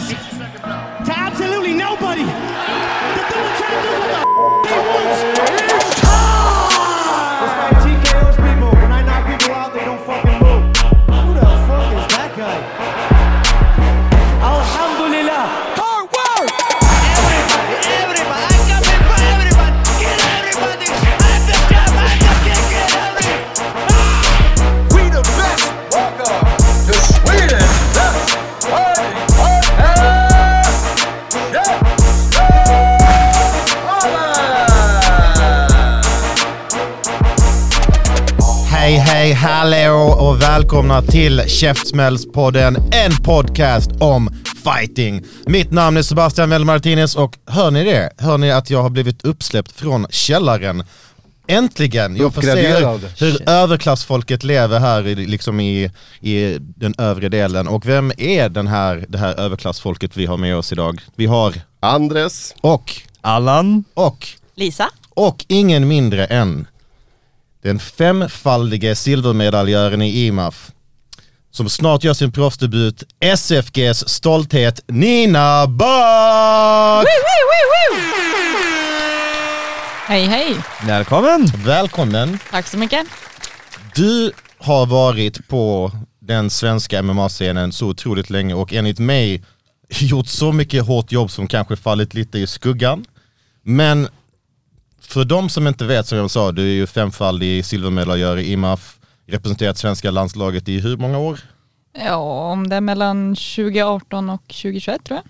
is välkomna till Käftsmällspodden, en podcast om fighting. Mitt namn är Sebastian Martinez och hör ni det? Hör ni att jag har blivit uppsläppt från källaren? Äntligen! Jag får se hur, hur överklassfolket lever här i, liksom i, i den övre delen. Och vem är den här, det här överklassfolket vi har med oss idag? Vi har Andres. och, Allan. och Lisa? och ingen mindre än den femfaldige silvermedaljören i IMAF som snart gör sin proffsdebut, SFGs stolthet Nina Bak! Hej hej! Välkommen! Välkommen! Tack så mycket. Du har varit på den svenska MMA-scenen så otroligt länge och enligt mig gjort så mycket hårt jobb som kanske fallit lite i skuggan. Men för de som inte vet, som jag sa, du är ju femfaldig silvermedaljör i IMAF, representerat svenska landslaget i hur många år? Ja, om det är mellan 2018 och 2021 tror jag.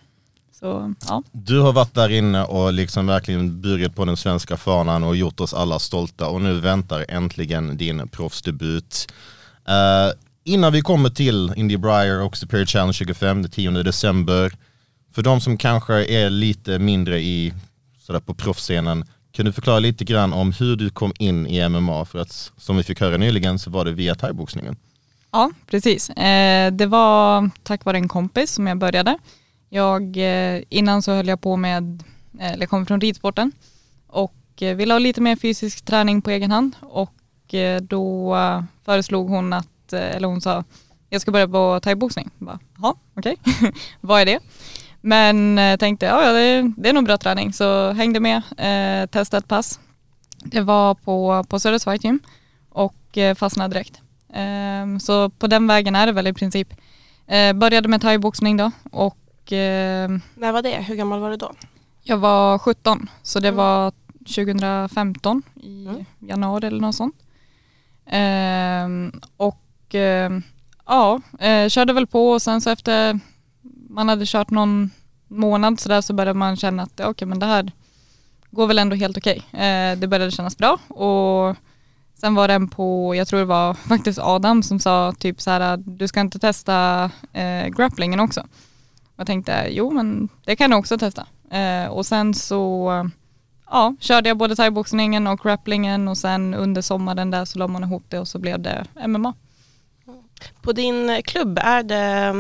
Så ja, Du har varit där inne och liksom verkligen burit på den svenska fanan och gjort oss alla stolta och nu väntar äntligen din proffsdebut. Uh, innan vi kommer till Indie Briar och Superior Challenge 25, den 10 december, för de som kanske är lite mindre i, sådär på proffsscenen, kan du förklara lite grann om hur du kom in i MMA? För att som vi fick höra nyligen så var det via thaiboxningen. ja precis. Eh, det var tack vare en kompis som jag började. Jag, eh, innan så höll jag på med, eh, eller jag kom från ridsporten och ville ha lite mer fysisk träning på egen hand och då föreslog hon att, eller hon sa, jag ska börja på thaiboxning. Jaha, okej. Vad är det? Men eh, tänkte, ja, ja det, det är nog bra träning så hängde med, eh, testade ett pass. Det var på, på Söders Fight Gym och eh, fastnade direkt. Eh, så på den vägen är det väl i princip. Eh, började med thaiboxning då och eh, När var det? Hur gammal var du då? jag var 17 så det var 2015 i Mm. januari eller något sånt. Ehm, och ehm, ja, eh, körde väl på och sen så efter man hade kört någon månad sådär så började man känna att okej men det här går väl ändå helt okej. Eh, det började kännas bra och sen var den på, jag tror det var faktiskt Adam som sa typ så här du ska inte testa eh, grapplingen också. Jag tänkte jo men det kan jag också testa. Eh, och sen så ja, körde jag både thaiboxningen och grapplingen och sen under sommaren där så la man ihop det och så blev det MMA. På din klubb, är det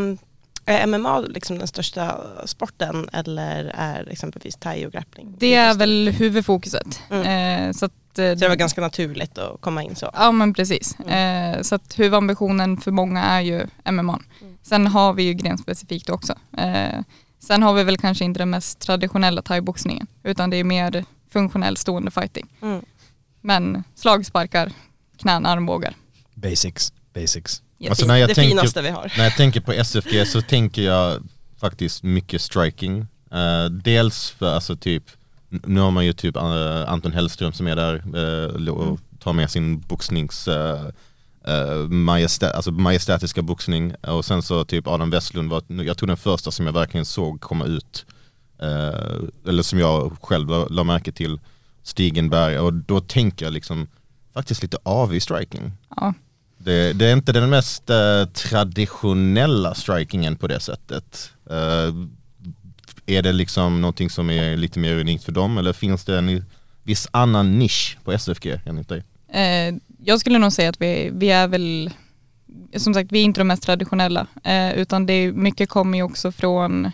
är MMA liksom den största sporten eller är exempelvis thai och grappling? Det är väl huvudfokuset. Mm. Eh, så att, eh, Så det var ganska naturligt att komma in så. Ja men precis. Eh, så att huvudambitionen för många är ju MMA. Sen har vi ju grenspecifikt också. Eh, sen har vi väl kanske inte den mest traditionella thaiboxningen utan det är mer funktionell stående fighting. Mm. Men slag, sparkar, knän, armbågar. Basics, basics. Alltså, när jag det tänker- finaste vi har. När jag tänker på SFG så tänker jag faktiskt mycket striking. Eh, dels för alltså typ, nu har man ju typ eh, Anton Hellström som är där eh, och tar med sin boxnings uh, majestät, alltså majestätiska boxning och sen så typ Adam Westlund var, jag tror den första som jag verkligen såg komma ut eh, eller som jag själv la, la märke till Stigenberg och då tänker jag liksom faktiskt lite av i striking. Ja. Det, det är inte den mest eh, traditionella strikingen på det sättet. Eh, är det liksom någonting som är lite mer unikt för dem eller finns det en viss annan nisch på SFG enligt dig? Eh, jag skulle nog säga att vi, vi är väl, som sagt vi är inte de mest traditionella eh, utan det är, mycket kommer ju också från,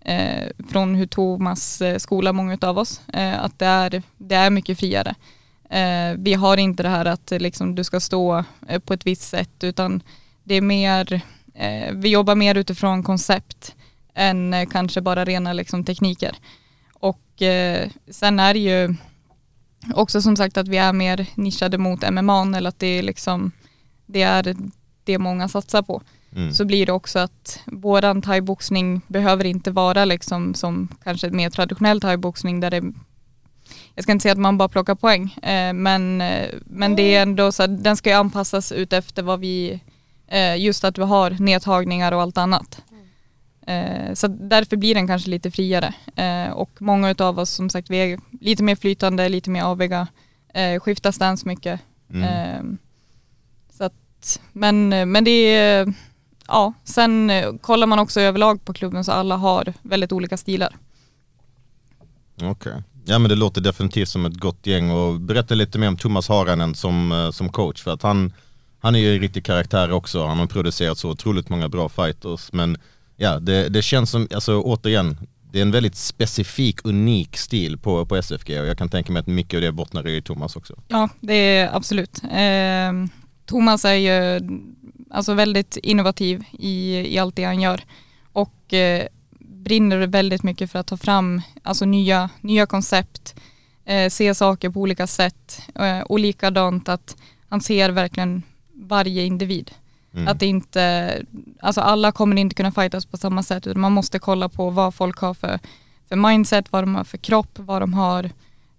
eh, från hur Thomas skola skolar många av oss. Eh, att det är, det är mycket friare. Eh, vi har inte det här att eh, liksom, du ska stå eh, på ett visst sätt utan det är mer, vi jobbar mer utifrån koncept än kanske bara rena liksom, tekniker. Och sen är det ju också som sagt att vi är mer nischade mot MMA eller att det är liksom det är det många satsar på. Mm. Så blir det också att våran thaiboxning behöver inte vara liksom som kanske mer traditionell thaiboxning där det jag ska inte säga att man bara plockar poäng, eh, men, eh, men det är ändå så att den ska ju anpassas ut efter vad vi, eh, just att vi har nedtagningar och allt annat. Eh, så därför blir den kanske lite friare. Och många av oss som sagt, vi är lite mer flytande, lite mer aviga, skiftar stance mycket. Mm. Så att, men, men det är, ja, sen kollar man också överlag på klubben så alla har väldigt olika stilar. Okej. Ja men det låter definitivt som ett gott gäng. Och berätta lite mer om Thomas Haranen som, eh, som coach för att han, han är ju en riktig karaktär också, han har producerat så otroligt många bra fighters. Men ja det, det känns som, alltså återigen, det är en väldigt specifik, unik stil på, på SFG och jag kan tänka mig att mycket av det bottnar i Thomas också. Ja, det är absolut. Eh, Thomas är ju alltså väldigt innovativ i, i allt det han gör. Och eh, brinner väldigt mycket för att ta fram alltså nya, nya koncept, eh, se saker på olika sätt eh, och likadant att han ser verkligen varje individ. Mm. Att inte, alltså alla kommer inte kunna fightas på samma sätt utan man måste kolla på vad folk har för, för mindset, vad de har för kropp, vad de har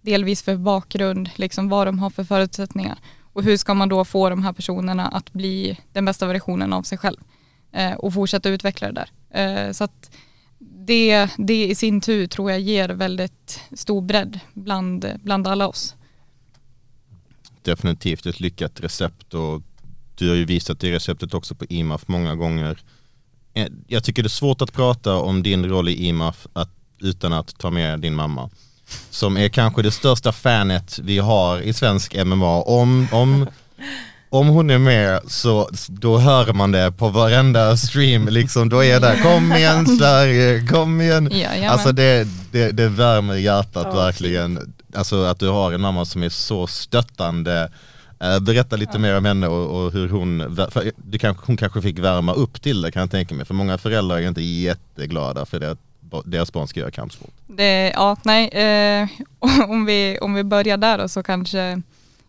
delvis för bakgrund, liksom vad de har för förutsättningar. Och hur ska man då få de här personerna att bli den bästa versionen av sig själv eh, och fortsätta utveckla det där. Eh, så att det, det i sin tur tror jag ger väldigt stor bredd bland, bland alla oss. Definitivt ett lyckat recept och du har ju visat det receptet också på IMAF många gånger. Eh, jag tycker det är svårt att prata om din roll i IMAF att, utan att ta med din mamma. Som är kanske det största fanet vi har i svensk MMA. Om, om, om hon är med så då hör man det på varenda stream. Liksom, då är det kom igen Sverige, kom igen. Jajamän. Alltså det, det, det värmer hjärtat Ja, verkligen. Alltså att du har en mamma som är så stöttande. Eh, Berätta lite mer om henne och, och hur hon, för du kanske, hon kanske fick värma upp till det kan jag tänka mig. För många föräldrar är inte jätteglada för det, att deras barn ska göra kampsport. Det, ja, nej, eh, om, vi, om vi börjar där då, så kanske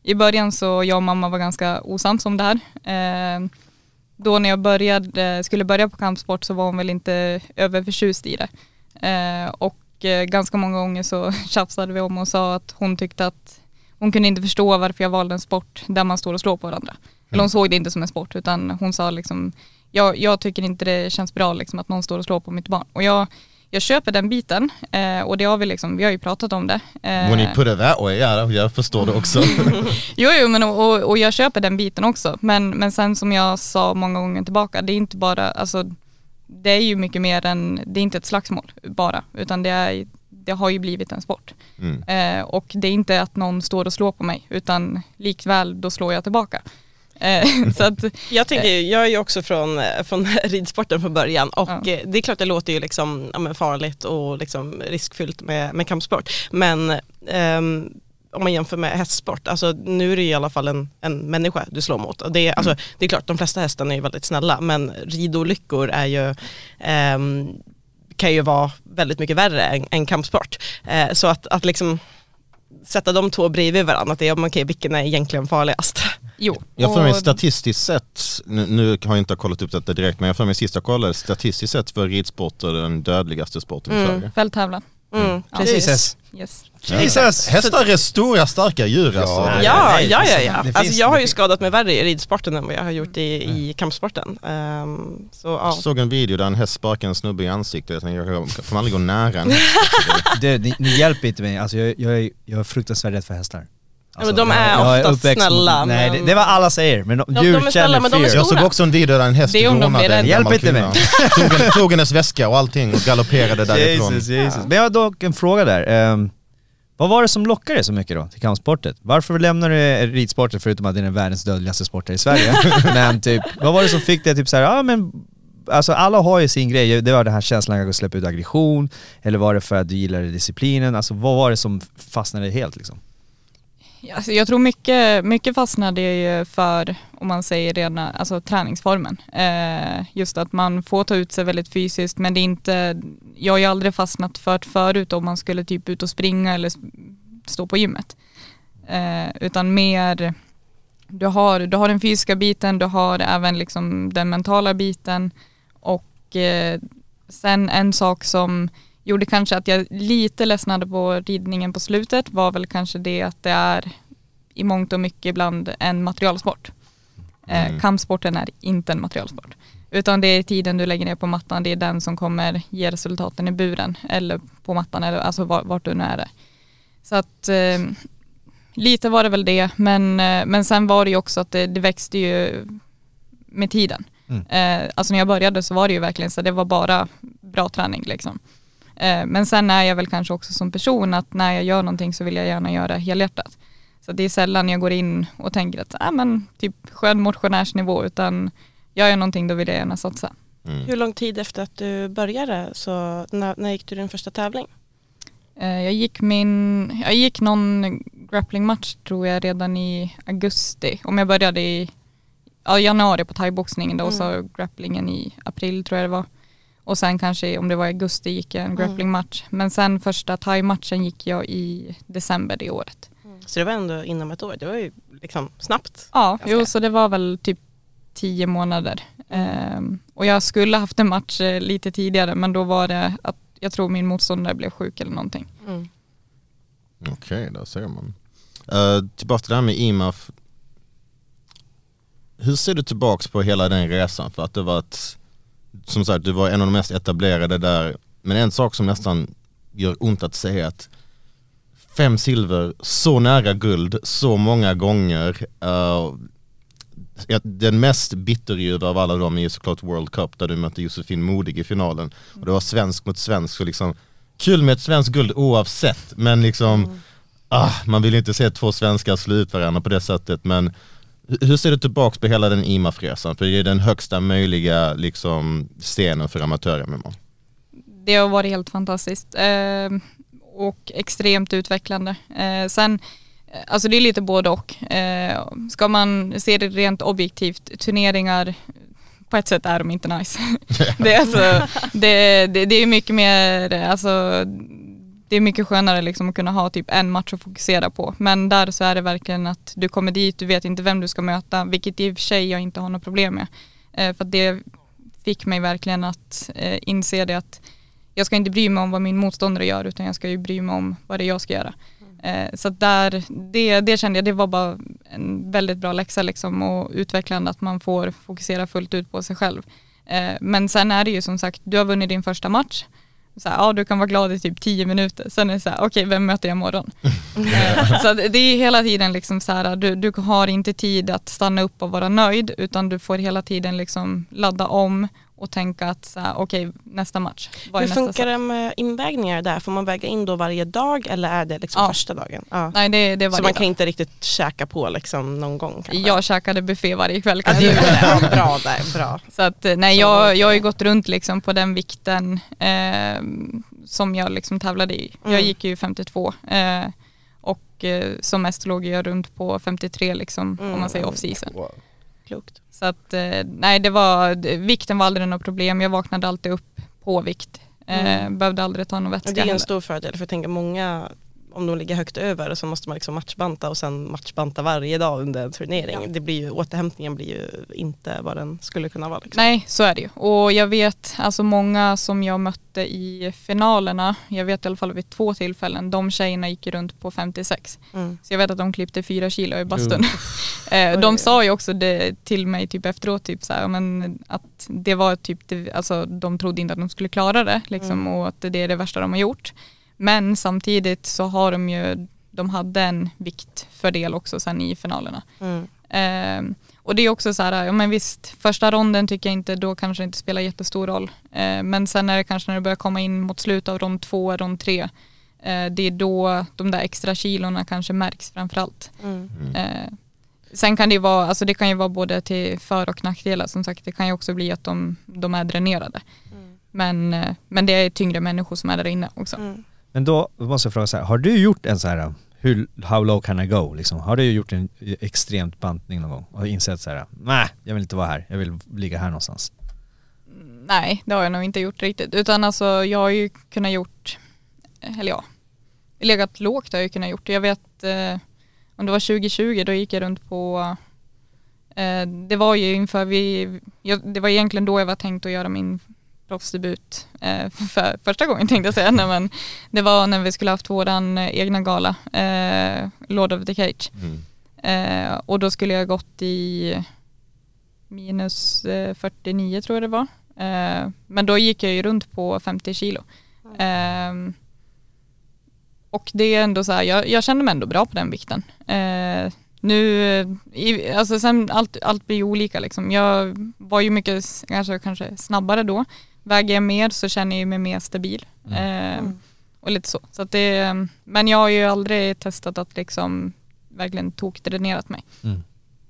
i början så jag och mamma var ganska osams om det här. Eh, då när jag började, skulle börja på kampsport så var hon väl inte överförtjust i det. Eh, och eh, ganska många gånger så tjafsade vi om och sa att hon tyckte att hon kunde inte förstå varför jag valde en sport där man står och slår på varandra. Eller hon såg det inte som en sport utan hon sa liksom, jag, jag tycker inte det känns bra liksom att någon står och slår på mitt barn. Och jag, jag köper den biten eh, och det har vi liksom, vi har ju pratat om det. Eh, When you put it that way, ja, jag förstår det också. Jo, jo men och, och, och jag köper den biten också. Men, men sen som jag sa många gånger tillbaka, det är inte bara, alltså det är ju mycket mer än, det är inte ett slagsmål bara, utan det, är, det har ju blivit en sport. Mm. Eh, och det är inte att någon står och slår på mig, utan likväl då slår jag tillbaka. Eh, så att, Jag tänker, ju- jag är ju också från, eh, från ridsporten från början och Ja. eh, det är klart det låter ju liksom, ja, farligt och liksom riskfyllt med, med kampsport. Men ehm, om man jämför med hästsport, alltså nu är det i alla fall en, en människa du slår mot. Och det, är, alltså, det är klart, de flesta hästarna är ju väldigt snälla men ridolyckor är ju ehm, kan ju vara väldigt mycket värre än, än kampsport. Eh, så att, att liksom sätta de två bredvid varandra, att det är, okej, vilken är egentligen farligast? jo. Jag får mig statistiskt sett, nu, nu har jag inte kollat upp detta direkt, men jag får mig sist jag kollade, statistiskt sett för ridsport är den dödligaste sporten i Mm. Sverige. Fälttävlan. Mm, Ja. precis. Jesus. Yes. Jesus! Hästar är stora starka djur alltså. Ja. Ja, Nej, ja, ja. ja. det Alltså, jag har ju skadat mig värre i ridsporten än vad jag har gjort i, i kampsporten. Ehm, så, ja. Jag såg en video där en häst sparkade en snubbe i ansiktet, jag tänkte jag kommer aldrig gå nära en häst. Du, ni, ni hjälper inte mig, alltså jag, jag, är, jag är fruktansvärt rädd för hästar. Alltså, men de är jag oftast uppväxt med- snälla, Nej, men- det, det är vad alla säger, men de, de djur är snälla, men de är stora. Jag såg också en video där en häst är de rånade en Hjälp inte mig. Tog, en, tog hennes väska och allting och galopperade därifrån. Jesus, Jesus. Men jag har dock en fråga där. Ehm, vad var det som lockade dig så mycket då till kampsportet? Varför lämnar du ridsporten förutom att det är den världens dödligaste sport här i Sverige? men typ, vad var det som fick dig typ såhär, ja men Alltså alla har ju sin grej, det var den här känslan att släppa ut aggression, eller var det för att du gillade disciplinen? Alltså vad var det som fastnade helt liksom? Alltså jag tror mycket, mycket fastnade ju för, om man säger rena, alltså träningsformen. Eh, just att man får ta ut sig väldigt fysiskt men det är inte, jag har ju aldrig fastnat för förut om man skulle typ ut och springa eller stå på gymmet. Eh, utan mer, du har, du har den fysiska biten, du har även liksom den mentala biten och eh, sen en sak som gjorde kanske att jag lite ledsnade på ridningen på slutet var väl kanske det att det är i mångt och mycket ibland en materialsport. Eh, kampsporten är inte en materialsport. Utan det är tiden du lägger ner på mattan, det är den som kommer ge resultaten i buren eller på mattan eller alltså var- vart du nu är det. Så att eh, lite var det väl det men, eh, men sen var det ju också att det, det växte ju med tiden. Eh, alltså när jag började så var det ju verkligen så det var bara bra träning liksom. Eh, men sen är jag väl kanske också som person att när jag gör någonting så vill jag gärna göra helhjärtat. Så det är sällan jag går in och tänker att äh, men, typ skön motionärsnivå utan gör jag någonting då vill jag gärna satsa. Hur lång tid efter att du började, så när, när gick du din första tävling? Eh, jag gick min, jag gick någon grapplingmatch tror jag redan i augusti. Om jag började i ja, januari på thaiboxningen då och så grapplingen i april tror jag det var. Och sen kanske om det var i augusti gick jag en grapplingmatch. Men sen första thai-matchen gick jag i december det året. Så det var ändå inom ett år, det var ju liksom snabbt. Ja, Ganska. jo, så det var väl typ tio månader. Ehm, och jag skulle haft en match eh, lite tidigare men då var det att jag tror min motståndare blev sjuk eller någonting. Mm. Okej, där ser man. Uh, tillbaka till det här med IMAF. Hur ser du tillbaks på hela den resan? För att det var ett, som sagt, du var en av de mest etablerade där. Men en sak som nästan gör ont att säga att fem silver, så nära guld, så många gånger. Uh, den mest bitterljuva av alla dem är ju såklart World Cup där du mötte Josefin Modig i finalen. Och det var svensk mot svensk så liksom kul med ett svenskt guld oavsett men liksom ah, man vill inte se två svenskar slå ut varandra på det sättet men hur ser du tillbaka på hela den IMAF-resan? För det är den högsta möjliga liksom, scenen för amatör-MMA. det har varit helt fantastiskt eh, och extremt utvecklande. Eh, sen, eh, alltså det är lite både och. Eh, ska man se det rent objektivt, turneringar på ett sätt är de inte nice. det, är alltså, det, det, det är mycket mer, alltså det är mycket skönare liksom att kunna ha typ en match att fokusera på. Men där så är det verkligen att du kommer dit, du vet inte vem du ska möta, vilket i och för sig jag inte har något problem med. Eh, för att det fick mig verkligen att eh, inse det att jag ska inte bry mig om vad min motståndare gör utan jag ska ju bry mig om vad det är jag ska göra. Eh, så att där, det, det kände jag, det var bara en väldigt bra läxa liksom och utvecklande att man får fokusera fullt ut på sig själv. Eh, men sen är det ju som sagt, du har vunnit din första match, så här, ja du kan vara glad i typ tio minuter, sen är det så här, okej vem möter jag imorgon? Så att det är hela tiden liksom så här, du, du har inte tid att stanna upp och vara nöjd utan du får hela tiden liksom ladda om och tänka att så här, okej nästa match, vad är Hur nästa funkar det med invägningar där? Får man väga in då varje dag eller är det liksom Ja. första dagen? Ja. Nej det, det var Så man kan inte riktigt käka på liksom någon gång kanske? Jag käkade buffé varje kväll ja, det jag är bra där, bra. Så att eh, nej, Så jag, jag har ju gått runt liksom på den vikten eh, som jag liksom tävlade i. Jag Mm. gick ju 52 eh, och eh, som mest låg jag runt på 53 liksom om man säger off season. Klokt. Så att eh, nej, det var, vikten var aldrig något problem. Jag vaknade alltid upp på vikt. Eh, Behövde aldrig ta någon vätska det är en stor fördel för jag tänker många om de ligger högt över så måste man liksom matchbanta och sen matchbanta varje dag under en turnering. Det blir ju, återhämtningen blir ju inte vad den skulle kunna vara. Liksom. Nej, så är det ju. Och jag vet, alltså många som jag mötte i finalerna, jag vet i alla fall vid två tillfällen, de tjejerna gick runt på 56. Mm. Så jag vet att de klippte fyra kilo i bastun. Eh, de sa ju också det till mig typ efteråt, typ så här, men att det var typ, alltså de trodde inte att de skulle klara det liksom, och att det är det värsta de har gjort. Men samtidigt så har de ju, de hade en viktfördel också sen i finalerna. Mm. Eh, och det är också så här, ja men visst, första ronden tycker jag inte, då kanske det inte spelar jättestor roll. Eh, men sen är det kanske när det börjar komma in mot slutet av rond två, rond tre, eh, det är då de där extra kilorna kanske märks framförallt. Mm. Eh, sen kan det ju vara, alltså det kan ju vara både till för och nackdelar som sagt, det kan ju också bli att de, de är dränerade. Men, eh, men det är tyngre människor som är där inne också. Mm. Men då måste jag fråga så här, har du gjort en så här um, hur, how low can I go liksom? Har du gjort en extremt bantning någon gång och insett så här, nej jag vill inte vara här, jag vill ligga här någonstans? Nej, det har jag nog inte gjort riktigt. Utan alltså jag har ju kunnat gjort, eh, eller ja, legat lågt har jag ju kunnat gjort. Jag vet, eh, om det var 2020 då gick jag runt på, eh, det var ju inför vi, jag, det var egentligen då jag var tänkt att göra min proffsdebut eh, för första gången tänkte jag säga. Nej, men det var när vi skulle haft våran eh, egna gala, eh, Lord of the Cage. Mm. Eh, och då skulle jag gått i minus eh, 49 tror jag det var. Eh, men då gick jag ju runt på 50 kilo. Eh, och det är ändå så här, jag, jag kände mig ändå bra på den vikten. Eh, nu, eh, i, alltså sen allt, allt blir ju olika liksom. Jag var ju mycket, kanske, kanske snabbare då. Väger jag mer så känner jag mig mer stabil. Eh, och lite så. så att det, men jag har ju aldrig testat att liksom verkligen tokdränerat mig.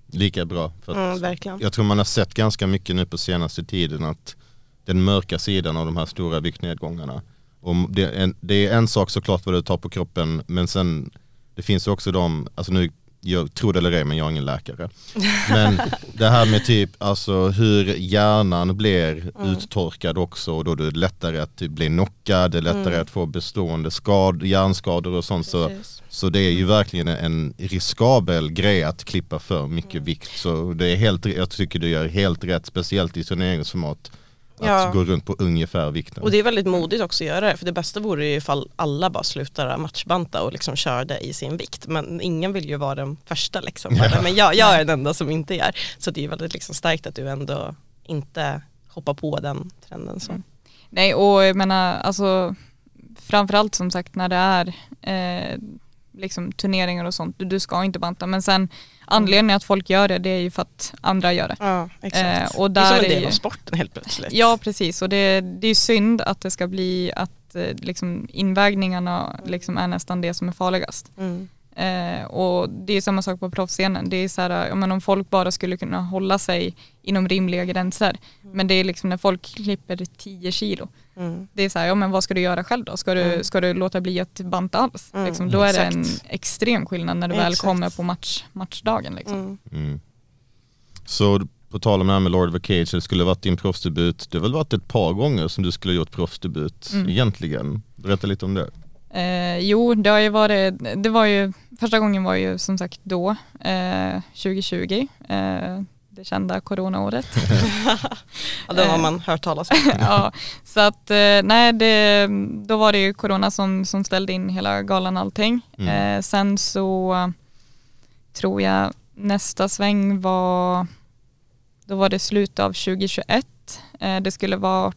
Lika bra. För att Mm, verkligen. Jag tror man har sett ganska mycket nu på senaste tiden att den mörka sidan av de här stora viktnedgångarna. Och det, är en, det är en sak såklart vad du tar på kroppen men sen det finns också de, alltså nu jag tror det eller ej men jag är ingen läkare. Men det här med typ alltså hur hjärnan blir uttorkad också och då är det lättare att typ bli knockad, det är lättare att få bestående skad, hjärnskador och sånt. Så, Precis. så det är ju verkligen en riskabel grej att klippa för mycket vikt. Så det är helt, jag tycker du gör helt rätt, speciellt i turneringsformat. Att Ja. gå runt på ungefär vikten. Och det är väldigt modigt också att göra det, för det bästa vore ju ifall alla bara slutar matchbanta och liksom körde i sin vikt. Men ingen vill ju vara den första liksom. Ja. Men jag, jag är den enda som inte är. Så det är väldigt liksom starkt att du ändå inte hoppar på den trenden. Så. Nej och jag menar alltså framförallt som sagt när det är eh, liksom turneringar och sånt, du, du ska inte banta men sen anledningen att folk gör det det är ju för att andra gör det. Ja, exakt. Eh, och det är som där en del av sporten helt plötsligt. Ja precis och det, det är synd att det ska bli att eh, liksom invägningarna liksom är nästan det som är farligast. Mm. Eh, och det är samma sak på proffsscenen. Det är så här, ja, men om folk bara skulle kunna hålla sig inom rimliga gränser. Men det är liksom när folk klipper 10 kilo. Mm. Det är så här, ja men vad ska du göra själv då? Ska du, Mm. ska du låta bli att banta alls? Mm, Liksom, då är det en extrem skillnad när du väl Exakt. kommer på match, matchdagen. Liksom. Mm. Mm. Så på tal om det här med Lord of the Cage, det skulle varit din proffsdebut. Det har väl varit ett par gånger som du skulle ha gjort proffsdebut Mm. egentligen. Berätta lite om det. Eh, jo, det har ju varit, det var ju, första gången var ju som sagt då, eh, 2020. Eh, det kända coronaåret. Ja, det har man hört talas om. ja, så att eh, nej, det, då var det ju corona som, som ställde in hela galan allting. Mm. Eh, sen så eh, tror jag nästa sväng var, då var det slutet av 2021. Eh, det skulle vara, jag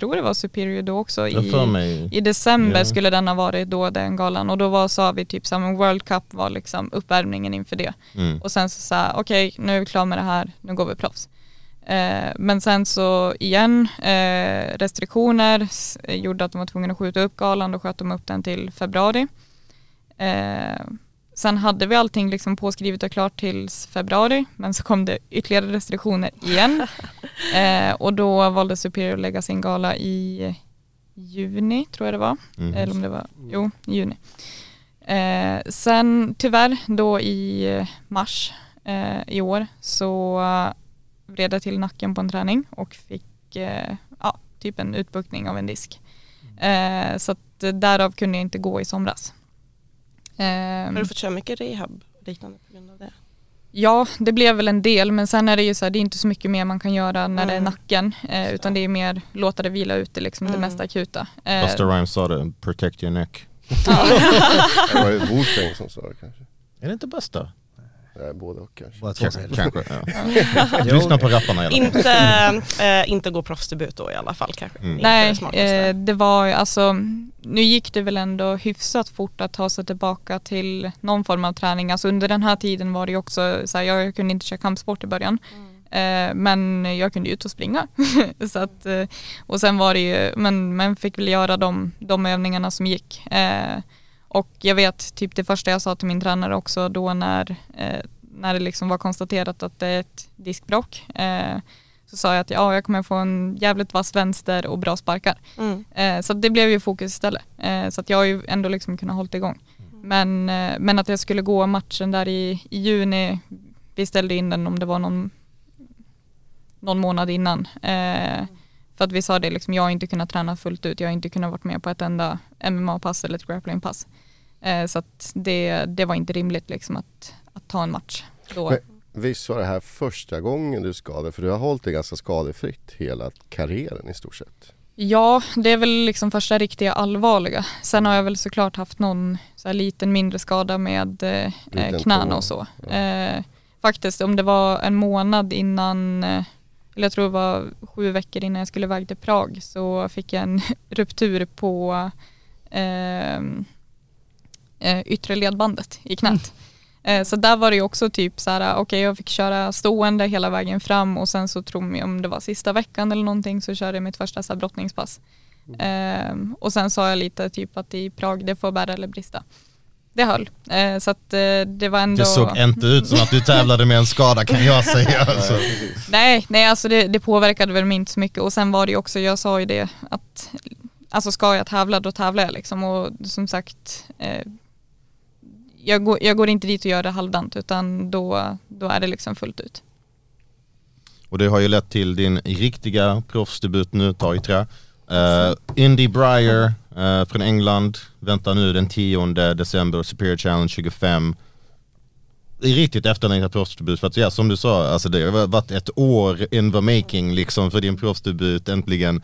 tror det var Superior då också. I, i december Ja. skulle den ha varit då den galan och då var, sa vi typ så här, World Cup var liksom uppvärmningen inför det. Mm. Och sen så sa okej nu är vi klara med det här, nu går vi proffs. Eh, men sen så igen, eh, restriktioner s- gjorde att de var tvungna att skjuta upp galan, då sköt de upp den till februari. Eh, sen hade vi allting liksom påskrivet och klart till februari, men så kom det ytterligare restriktioner igen. eh, och då valde Superior att lägga sin gala i juni, tror jag det var. Mm. Eller om det var, jo, juni. Eh, sen tyvärr då i mars eh, i år så vred jag till nacken på en träning och fick eh, ja, typ en utbuktning av en disk. Eh, så att därav kunde jag inte gå i somras. Eh, Har du fått köra mycket rehab och liknande på grund av det? Ja, det blev väl en del men sen är det ju så här, det är inte så mycket mer man kan göra när det är Mm. nacken eh, utan det är mer låta det vila ute liksom det Mm. mest akuta. Eh, Buster Rhymes sa det, protect your neck. Det var ju Wu-Tang som sa det kanske. Är det inte Buster? Nej, både och kanske. Båda två Kanske. kanske ja. Lyssna på rapparna i alla fall. Inte, eh, inte gå proffsdebut då i alla fall kanske. Mm. Nej, det eh, det var ju alltså, nu gick det väl ändå hyfsat fort att ta sig tillbaka till någon form av träning. Alltså under den här tiden var det ju också så här, jag kunde inte köra kampsport i början. Eh, men jag kunde ju ut och springa. så att, eh, och sen var det ju, men, men fick väl göra de, de övningarna som gick. Eh, och jag vet typ det första jag sa till min tränare också då när, eh, när det liksom var konstaterat att det är ett diskbråck. Eh, så sa jag att ja, jag kommer få en jävligt vass vänster och bra sparkar. Mm. Eh, så det blev ju fokus istället. Eh, så att jag har ju ändå liksom kunnat hålla igång. Men, eh, men att jag skulle gå matchen där i, i juni, vi ställde in den om det var någon, någon månad innan. Eh, för att vi sa det, liksom, jag har inte kunnat träna fullt ut, jag har inte kunnat vara med på ett enda MMA-pass eller ett grappling-pass. Eh, så det, det var inte rimligt liksom, att, att ta en match då. Men visst var det här första gången du skadade? För du har hållit dig ganska skadefritt hela karriären i stort sett. Ja, det är väl liksom första riktiga allvarliga. Sen har jag väl såklart haft någon så liten mindre skada med eh, knäna och så. Ja. Eh, faktiskt, om det var en månad innan, eh, eller jag tror det var sju veckor innan jag skulle iväg till Prag så fick jag en ruptur på eh, eh, yttre ledbandet i knät. Eh, Så där var det ju också typ så här, okej jag fick köra stående hela vägen fram och sen så tror jag om det var sista veckan eller någonting så körde jag mitt första så här brottningspass. Eh, och sen sa jag lite typ att i Prag det får bära eller brista. Det höll. Eh, så att eh, det var ändå... Det såg inte ut som att du tävlade med en skada kan jag säga. Alltså. Nej, nej alltså det, det påverkade väl mig inte så mycket och sen var det ju också, jag sa ju det att alltså ska jag tävla då tävlar jag liksom och som sagt eh, jag, går, jag går inte dit och gör det halvdant utan då, då är det liksom fullt ut. Och det har ju lett till din riktiga proffsdebut nu, tar ju trä. Uh, eh, Indy Brier uh, eh, från England väntar nu den 10 december, Superior Challenge 25. Det är riktigt efterlängtat proffsdebut för att ja, som du sa, alltså det har varit ett år in the making liksom för din proffsdebut äntligen.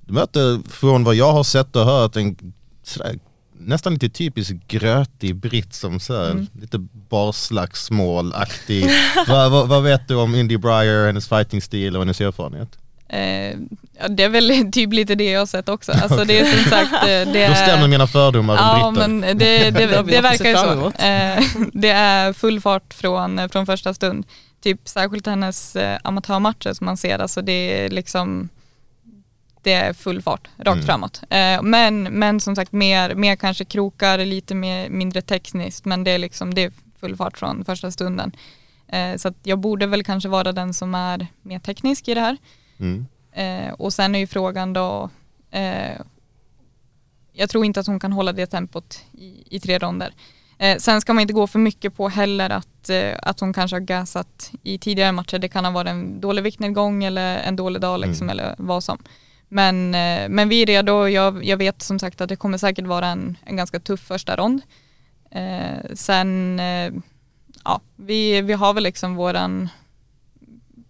Du möter från vad jag har sett och hört en nästan lite typisk grötig britt som så här, lite barslagsmålaktig. vad, vad, vad vet du om Indy Breyer, hennes fighting-stil och hennes erfarenhet? Eh, ja, det är väl typ lite det jag har sett också. Alltså det är som sagt, eh, det Då är... stämmer mina fördomar Ja om britter. men det, det, Det det verkar ju så. Eh, det är full fart från, från första stund. Typ särskilt hennes eh, amatörmatcher som man ser, alltså det är liksom det är full fart, rakt Mm. framåt. Eh, men, men som sagt mer, mer kanske krokar, lite mer, mindre tekniskt men det är liksom det är full fart från första stunden. Eh, så jag borde väl kanske vara den som är mer teknisk i det här. Mm. Eh, och sen är ju frågan då, eh, jag tror inte att hon kan hålla det tempot i, i tre ronder. Eh, sen ska man inte gå för mycket på heller att, eh, att hon kanske har gasat i tidigare matcher. Det kan ha varit en dålig viktnedgång eller en dålig dag liksom, Mm. eller vad som. Men, eh, men vi är redo. Jag, jag vet som sagt att det kommer säkert vara en, en ganska tuff första rond. Eh, sen, eh, ja, vi, vi har väl liksom våran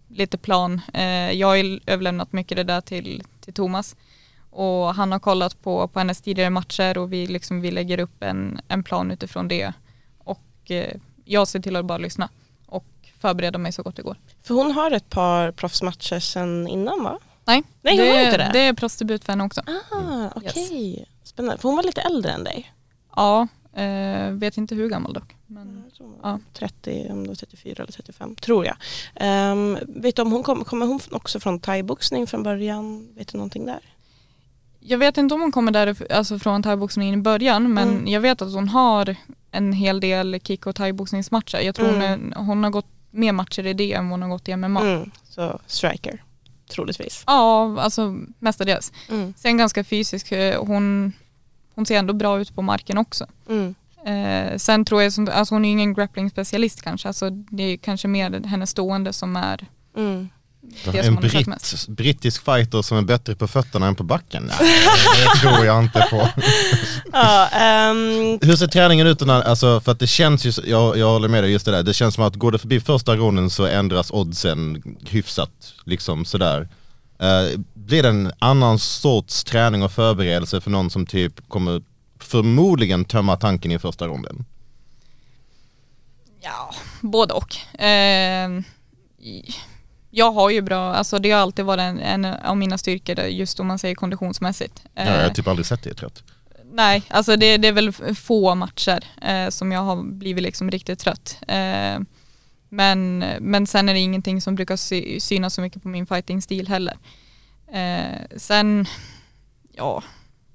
lite plan. Eh, jag har ju överlämnat mycket det där till, till Thomas och han har kollat på, på hennes tidigare matcher och vi, liksom, vi lägger upp en, en plan utifrån det och eh, jag ser till att bara lyssna och förbereda mig så gott det går. För hon har ett par proffsmatcher sen innan va? Nej, Nej, hon det, har inte det. det är proffsdebut för henne också. Ah, okej. Spännande. För hon var lite äldre än dig. Ja, eh, vet inte hur gammal dock. Men, Ja. var 30, om det var 34 eller 35, tror jag. Um, vet du om hon kom, kommer hon också från thaiboxning från början? Vet du någonting där? jag vet inte om hon kommer där, alltså från thaiboxningen i början men Mm. jag vet att hon har en hel del kick och thaiboxningsmatcher. Jag tror hon, är, hon har gått mer matcher i det än hon har gått i MMA. Mm, så striker, troligtvis. Ja, alltså mestadels. Mm. Sen ganska fysisk, eh, hon, hon ser ändå bra ut på marken också. Mm. Eh, sen tror jag, som, alltså hon är ingen grappling specialist kanske, alltså det är kanske mer hennes stående som är Mm. Det en britt, brittisk fighter som är bättre på fötterna än på backen? Nej, det tror jag inte på. Ja, ehm, Hur ser träningen ut? När, alltså, för att det känns ju, jag, jag håller med dig just det där, det känns som att går det förbi första ronden så ändras oddsen hyfsat, liksom sådär. Eh, blir det en annan sorts träning och förberedelse för någon som typ kommer förmodligen tömma tanken i första ronden? Ja, både och. I- jag har ju bra, alltså det har alltid varit en, en av mina styrkor just om man säger konditionsmässigt. Ja, jag har Eh, typ aldrig sett det trött. Nej, alltså det, det är väl få matcher eh, som jag har blivit liksom riktigt trött. Eh, men, men sen är det ingenting som brukar sy, synas så mycket på min fighting-stil heller. Eh, sen, ja,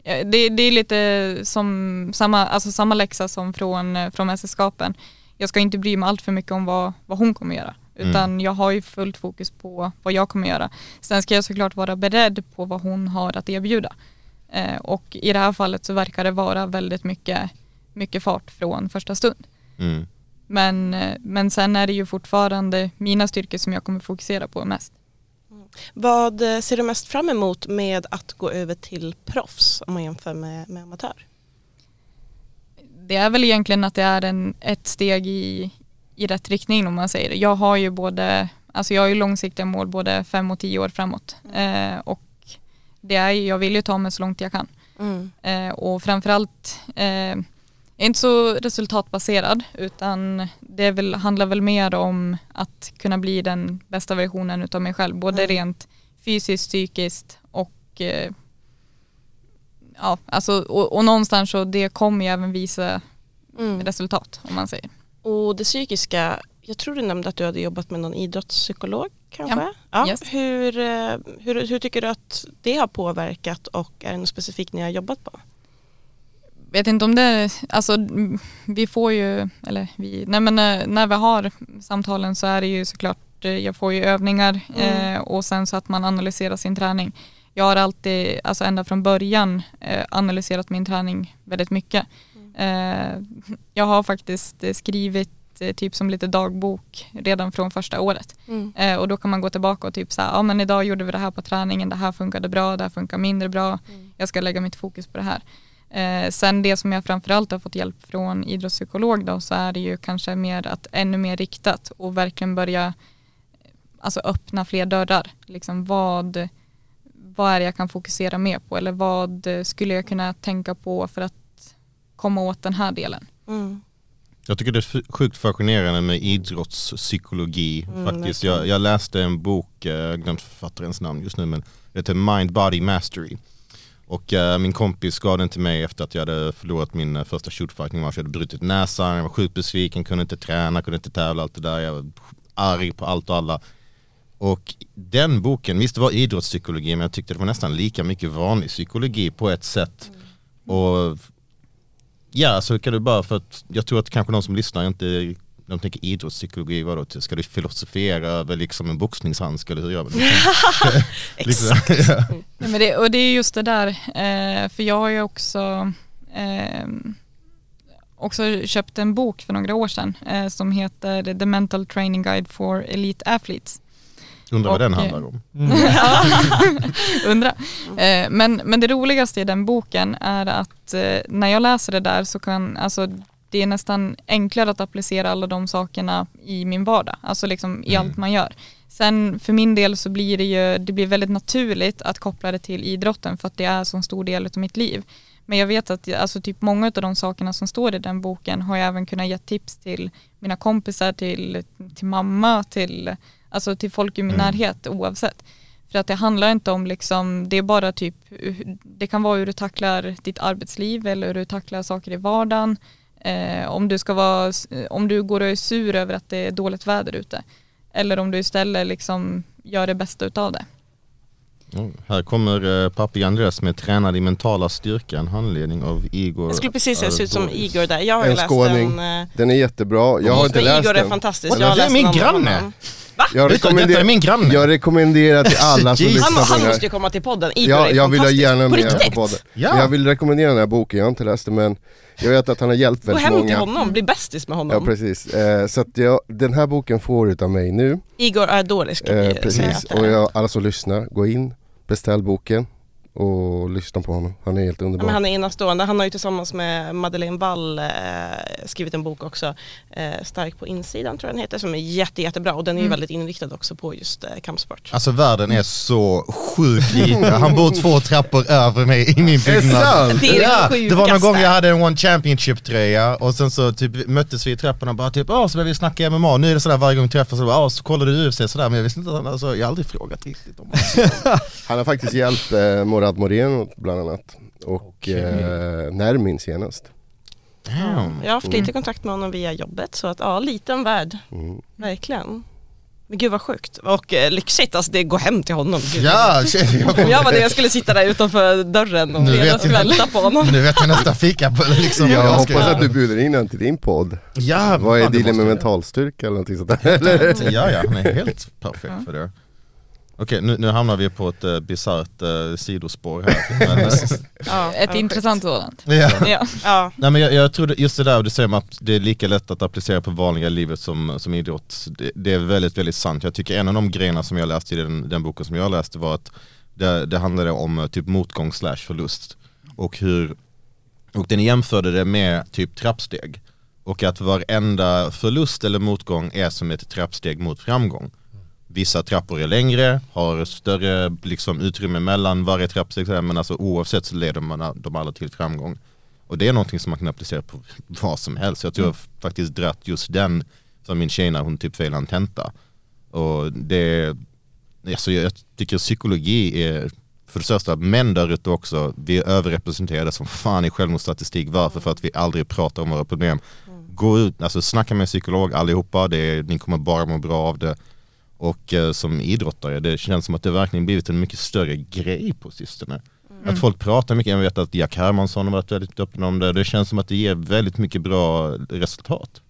det, det är lite som samma, alltså samma läxa som från, eh, från mästerskapen. Jag ska inte bry mig allt för mycket om vad, vad hon kommer göra. Utan jag har ju fullt fokus på vad jag kommer göra. Sen ska jag såklart vara beredd på vad hon har att erbjuda. Eh, och i det här fallet så verkar det vara väldigt mycket mycket fart från första stund. Mm. Men, eh, men sen är det ju fortfarande mina styrkor som jag kommer fokusera på mest. Vad eh, ser du mest fram emot med att gå över till proffs om man jämför med, med amatör? Det är väl egentligen att det är en, ett steg i, i rätt riktning om man säger det. Jag har ju både, alltså jag har ju långsiktiga mål både fem och tio år framåt. Eh, och det är, jag vill ju ta mig så långt jag kan. Mm. Eh, och framförallt, eh, jag är inte så resultatbaserad utan det väl, handlar väl mer om att kunna bli den bästa versionen utav mig själv. Både Mm. rent fysiskt, psykiskt och eh, ja, alltså, och, och någonstans så det kommer ju även visa Mm. resultat om man säger. Och det psykiska, jag tror du nämnde att du hade jobbat med någon idrottspsykolog kanske? Ja. Yes. Hur, eh, hur, hur tycker du att det har påverkat och är det något specifikt ni har jobbat på? vet inte om det, alltså vi får ju, eller vi, nej men eh, när vi har samtalen så är det ju såklart, eh, jag får ju övningar Mm. eh, och sen så att man analyserar sin träning. Jag har alltid, alltså ända från början eh, analyserat min träning väldigt mycket. Eh, jag har faktiskt eh, skrivit eh, typ som lite dagbok redan från första året. Mm. Eh, och då kan man gå tillbaka och typ så här, ja men idag gjorde vi det här på träningen, det här funkade bra, det här funkar mindre bra, jag ska lägga mitt fokus på det här. Eh, sen det som jag framförallt har fått hjälp från idrottspsykolog då så är det ju kanske mer att ännu mer riktat och verkligen börja alltså öppna fler dörrar. Liksom vad, vad är det jag kan fokusera mer på eller vad skulle jag kunna tänka på för att komma åt den här delen. Mm. Jag tycker det är sjukt fascinerande med idrottspsykologi Mm, faktiskt. Jag, jag läste en bok, eh, jag har glömt författarens namn just nu men det heter Mind Body Mastery. Och eh, min kompis gav den till mig efter att jag hade förlorat min eh, första shootfighting match. Jag hade brutit näsan, jag var sjukt besviken, kunde inte träna, kunde inte tävla, allt det där. Jag var arg på allt och alla. Och den boken, visst det var idrottspsykologi men jag tyckte det var nästan lika mycket vanlig psykologi på ett sätt. Och Ja, så kan du bara för att jag tror att kanske de som lyssnar inte de tänker idrottspsykologi, vadå, ska du filosofera över liksom en boxningshandske eller hur gör man? Liksom, ja. Nej, men det, och det är just det där, eh, för jag har ju också, eh, också köpt en bok för några år sedan eh, som heter The Mental Training Guide for Elite Athletes. Undrar vad den handlar om. Undra. Eh, men, men det roligaste i den boken är att eh, när jag läser det där så kan, alltså det är nästan enklare att applicera alla de sakerna i min vardag, alltså liksom i allt man gör. Sen för min del så blir det ju, det blir väldigt naturligt att koppla det till idrotten för att det är så en stor del av mitt liv. Men jag vet att alltså typ många av de sakerna som står i den boken har jag även kunnat ge tips till mina kompisar, till, till mamma, till, alltså till folk i min närhet oavsett. För att det handlar inte om liksom, det är bara typ, det kan vara hur du tacklar ditt arbetsliv eller hur du tacklar saker i vardagen. Eh, om, du ska vara, om du går och är sur över att det är dåligt väder ute. Eller om du istället liksom gör det bästa utav det. Här kommer eh, pappi Andreas med tränad i mentala styrka, en handledning av Igor Jag skulle precis säga, ser ut som. Igor där. Jag har En läst skåning. den. eh, Den är jättebra, jag har inte men läst Igor är den. fantastisk. Jag har det är läst min den granne. Honom. Jag, du, detta är rekommenderar, min granne. jag rekommenderar till alla som Jesus. lyssnar Han, på han den måste här. ju komma till podden. Igor Ja, är jag vill ha fantastisk. gärna På med riktigt? på podden. Ja. Men jag vill rekommendera den här boken, jag har inte läst den men jag vet att han har hjälpt Gå väldigt hem till många. honom, bli bästis med Ja honom. precis, eh, så att jag, den här boken får utav mig nu. Igor Ardori ska vi Eh, säga precis, att det är. och jag, alla som lyssnar, gå in, beställ boken och lyssna på honom. Han är helt Ja, underbar. men han är enastående. Han har ju tillsammans med Madeleine Wall eh, skrivit en bok också, eh, Stark på insidan tror jag den heter, som är jätte, jättebra och den är ju Mm. väldigt inriktad också på just eh, kampsport. Alltså världen är så sjukt liten. Han bor två trappor över mig i min byggnad. Det är det Ja, det var någon gång jag hade en One Championship tröja och sen så typ möttes vi i trapporna och bara typ åh så började vi snacka MMA, nu är det sådär varje gång vi träffas så bara åh så kollar du UFC sådär men jag visste inte alltså, jag har aldrig frågat riktigt om Han har faktiskt hjälpt eh, Morad Moreno bland annat och Okej. eh, Nermin senast. Damn. Jag har haft lite kontakt med honom via jobbet så att ja, liten värld. Mm. Verkligen. Men gud vad sjukt och eh, lyxigt, alltså det går hem till honom. Gud. Ja, jag Om jag var det, jag skulle sitta där utanför dörren och Nu vet jag. fredagskväll på honom. Nu vet jag nästa fika på liksom Jag vad hoppas göra. att du bjuder in honom till din podd. Ja, Vad är dealen med jag mentalstyrka eller någonting sånt där? Eller? Ja, ja, han är helt perfekt för det. Okej, nu, nu hamnar vi på ett uh, bisarrt uh, sidospår här. Men, eh, Ja, Ett intressant sådant. Ja. Ja. Ja, Nej, men jag, jag tror det, just det där du säger om att det är lika lätt att applicera på vanliga livet som, som idrott. Det, det är väldigt, väldigt sant. Jag tycker en av de grejerna som jag läste i den, den boken som jag läste var att det, det handlade om typ motgång slash förlust. Och hur, och den jämförde det med typ trappsteg. Och att varenda förlust eller motgång är som ett trappsteg mot framgång. Vissa trappor är längre, har större liksom, utrymme mellan varje trappsteg men alltså oavsett så leder man de alla till framgång. Och det är någonting som man kan applicera på vad som helst. Jag tror jag faktiskt dratt just den för min tjej när hon typ failade en tenta. Och det, alltså jag tycker psykologi är för det största, män där ute också, vi är överrepresenterade som fan i självmordsstatistik. Varför? För att vi aldrig pratar om våra problem. Gå ut, alltså snacka med en psykolog allihopa, det är, ni kommer bara må bra av det. Och eh, som idrottare, det känns som att det verkligen blivit en mycket större grej på sistone. Att folk pratar mycket, jag vet att Jack Hermansson har varit väldigt öppen om det. Det känns som att det ger väldigt mycket bra resultat.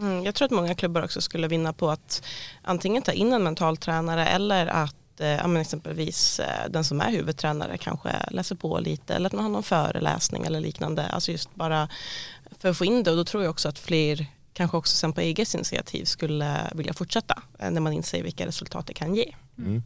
Mm, jag tror att många klubbar också skulle vinna på att antingen ta in en mental tränare eller att eh, ja, men exempelvis eh, den som är huvudtränare kanske läser på lite eller att man har någon föreläsning eller liknande. Alltså just bara för att få in det och då tror jag också att fler kanske också sen på eget initiativ skulle vilja fortsätta eh, när man inser vilka resultat det kan ge. Mm.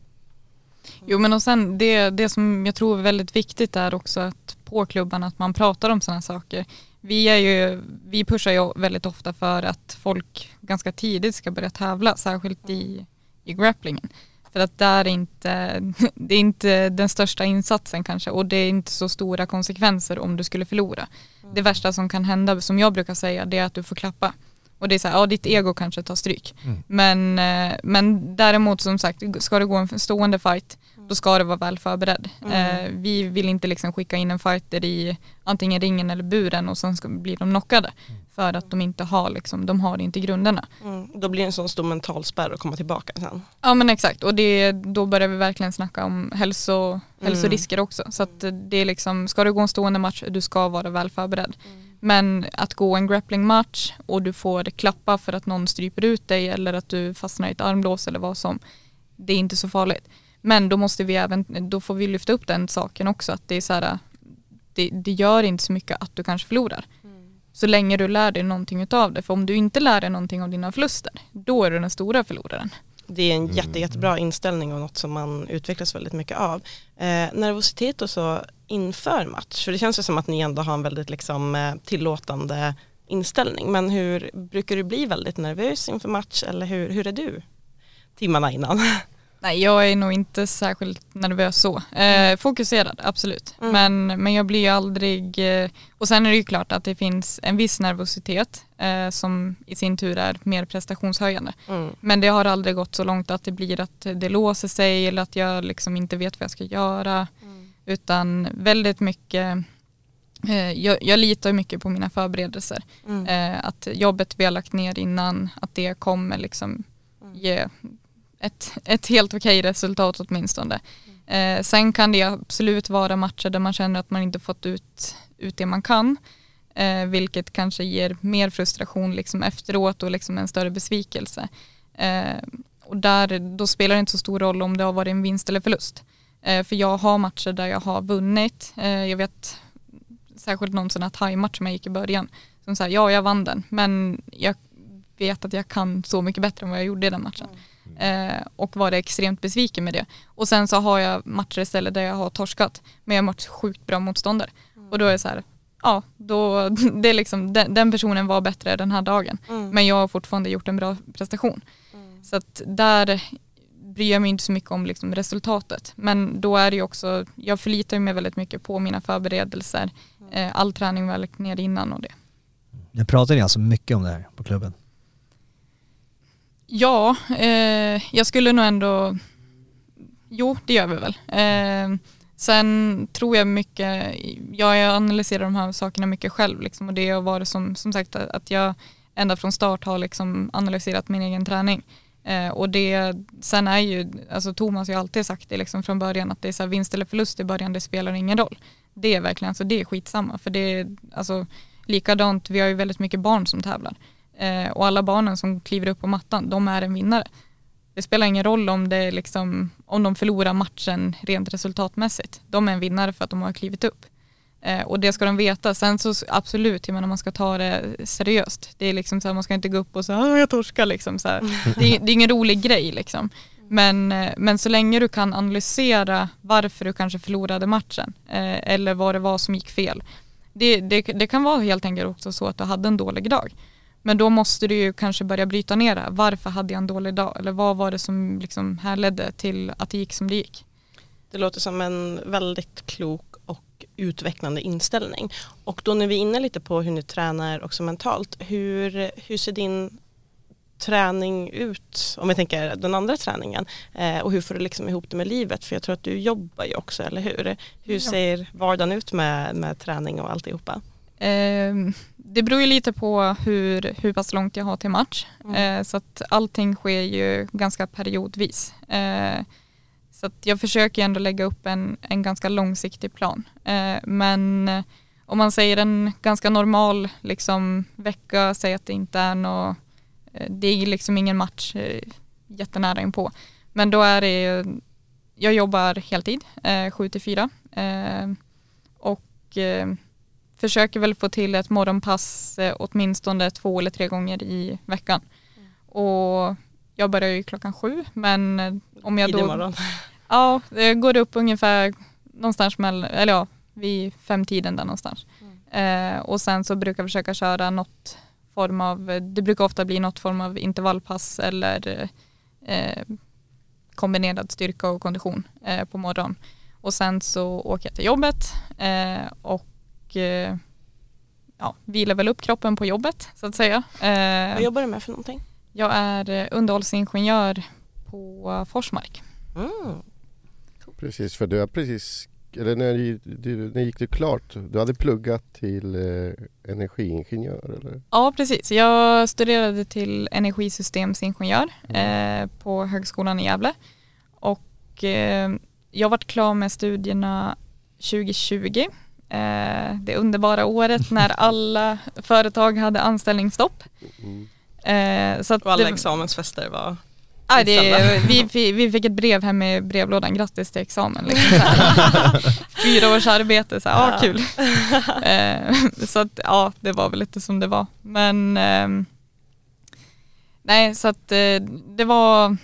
Jo men och sen det, det som jag tror är väldigt viktigt är också att på klubban att man pratar om sådana saker. Vi, är ju, vi pushar ju väldigt ofta för att folk ganska tidigt ska börja tävla, särskilt i, i grapplingen. För att där är inte, det är inte den största insatsen kanske och det är inte så stora konsekvenser om du skulle förlora. Det värsta som kan hända, som jag brukar säga, det är att du får klappa. Och det är så här, ja ditt ego kanske tar stryk. Men, eh, men däremot som sagt, ska det gå en stående fight, då ska det vara väl förberedd. Eh, vi vill inte liksom skicka in en fighter i antingen ringen eller buren och sen ska, blir de knockade. För att de inte har, liksom, de har inte grunderna. Mm. Då blir det en sån stor mental spärr att komma tillbaka sen. Ja men exakt och det, då börjar vi verkligen snacka om hälso, hälsorisker också. Så att det är liksom, ska du gå en stående match, du ska vara väl förberedd. Men att gå en grapplingmatch och du får klappa för att någon stryper ut dig eller att du fastnar i ett armblås eller vad som, det är inte så farligt. Men då måste vi även, då får vi lyfta upp den saken också att det är så här, det, det gör inte så mycket att du kanske förlorar. Så länge du lär dig någonting utav det. För om du inte lär dig någonting av dina förluster, då är du den stora förloraren. Det är en jätte, jättebra inställning och något som man utvecklas väldigt mycket av. Eh, nervositet och så inför match, för det känns ju som att ni ändå har en väldigt liksom, eh, tillåtande inställning. Men hur brukar du bli väldigt nervös inför match eller hur, hur är du timmarna innan? Nej, jag är nog inte särskilt nervös så. Eh, fokuserad, absolut. Men, men jag blir ju aldrig... Eh, och sen är det ju klart att det finns en viss nervositet eh, som i sin tur är mer prestationshöjande. Mm. Men det har aldrig gått så långt att det blir att det låser sig eller att jag liksom inte vet vad jag ska göra. Utan väldigt mycket... Eh, jag, jag litar mycket på mina förberedelser. Mm. Eh, att jobbet vi har lagt ner innan, att det kommer liksom ge ett, ett helt okej resultat åtminstone. Eh, sen kan det absolut vara matcher där man känner att man inte fått ut, ut det man kan. Eh, vilket kanske ger mer frustration liksom efteråt och liksom en större besvikelse. Eh, och där, då spelar det inte så stor roll om det har varit en vinst eller förlust. Eh, för jag har matcher där jag har vunnit. Eh, jag vet särskilt någon sån här thai-match som jag gick i början. Som sa ja jag vann den men jag vet att jag kan så mycket bättre än vad jag gjorde i den matchen. Eh, och var extremt besviken med det. Och sen så har jag matcher istället där jag har torskat men jag har mött sjukt bra motståndare. Och då är det så här, ja då, det är liksom, den, den personen var bättre den här dagen. Men jag har fortfarande gjort en bra prestation. Så att där bryr jag mig inte så mycket om liksom resultatet. Men då är det ju också, jag förlitar mig väldigt mycket på mina förberedelser. Eh, all träning var lagt ner innan och det. Nu pratar ni alltså mycket om det här på klubben. Ja, eh, jag skulle nog ändå, jo det gör vi väl. Eh, sen tror jag mycket, ja, jag analyserar de här sakerna mycket själv liksom, och det har varit som, som sagt att jag ända från start har liksom analyserat min egen träning. Eh, och det, sen är ju, alltså Thomas har ju alltid sagt det liksom från början att det är så här, vinst eller förlust i början, det spelar ingen roll. Det är verkligen, alltså det är skitsamma för det är, alltså likadant, vi har ju väldigt mycket barn som tävlar. Eh, och alla barnen som kliver upp på mattan, de är en vinnare. Det spelar ingen roll om, det är liksom, om de förlorar matchen rent resultatmässigt. De är en vinnare för att de har klivit upp. Eh, och det ska de veta. Sen så absolut, jag menar man ska ta det seriöst. Det är liksom så här, man ska inte gå upp och säga "Ah, jag torskar liksom. Så här. Det, är, det är ingen rolig grej liksom. Men, eh, men så länge du kan analysera varför du kanske förlorade matchen eh, eller vad det var som gick fel. Det, det, det kan vara helt enkelt också så att du hade en dålig dag. Men då måste du ju kanske börja bryta ner det. Varför hade jag en dålig dag? Eller vad var det som liksom härledde till att det gick som det gick? Det låter som en väldigt klok och utvecklande inställning. Och då när vi är inne lite på hur ni tränar också mentalt, hur, hur ser din träning ut, om vi tänker den andra träningen, eh, och hur får du liksom ihop det med livet? För jag tror att du jobbar ju också, eller hur? Hur ser vardagen ut med, med träning och alltihopa? Eh, det beror ju lite på hur, hur pass långt jag har till match. Eh, så att allting sker ju ganska periodvis. Så att jag försöker ändå lägga upp en, en ganska långsiktig plan. Eh, men eh, om man säger en ganska normal liksom, vecka, säg att det inte är något, eh, det är liksom ingen match eh, jättenära inpå. Men då är det, jag jobbar heltid, eh, 7 till 4. Eh, och eh, försöker väl få till ett morgonpass åtminstone två eller tre gånger i veckan. Och jag börjar ju klockan sju men eh, om jag då... morgon. Ja, det går upp ungefär någonstans mellan, eller ja, vid femtiden där någonstans. Eh, och sen så brukar jag försöka köra något form av, det brukar ofta bli något form av intervallpass eller eh, kombinerad styrka och kondition eh, på morgonen. Och sen så åker jag till jobbet eh, och eh, ja, vilar väl upp kroppen på jobbet så att säga. Vad jobbar du med för någonting? Jag är eh, underhållsingenjör på Forsmark. Mm. Precis, för du har precis, eller när, du, när gick du klart? Du hade pluggat till eh, energiingenjör eller? Ja, precis. Jag studerade till energisystemsingenjör Mm. eh, på Högskolan i Gävle. Och eh, jag varit klar med studierna 2020. Eh, det underbara året när alla företag hade anställningsstopp. Mm. Eh, så att Och alla det- examensfester var Ja, det, vi, vi fick ett brev hem i brevlådan, grattis till examen. Liksom. Fyra års arbete, så här, ja, Ja. kul. Eh, så att, ja, det var väl lite som det var. Men ehm, nej, så att eh, det var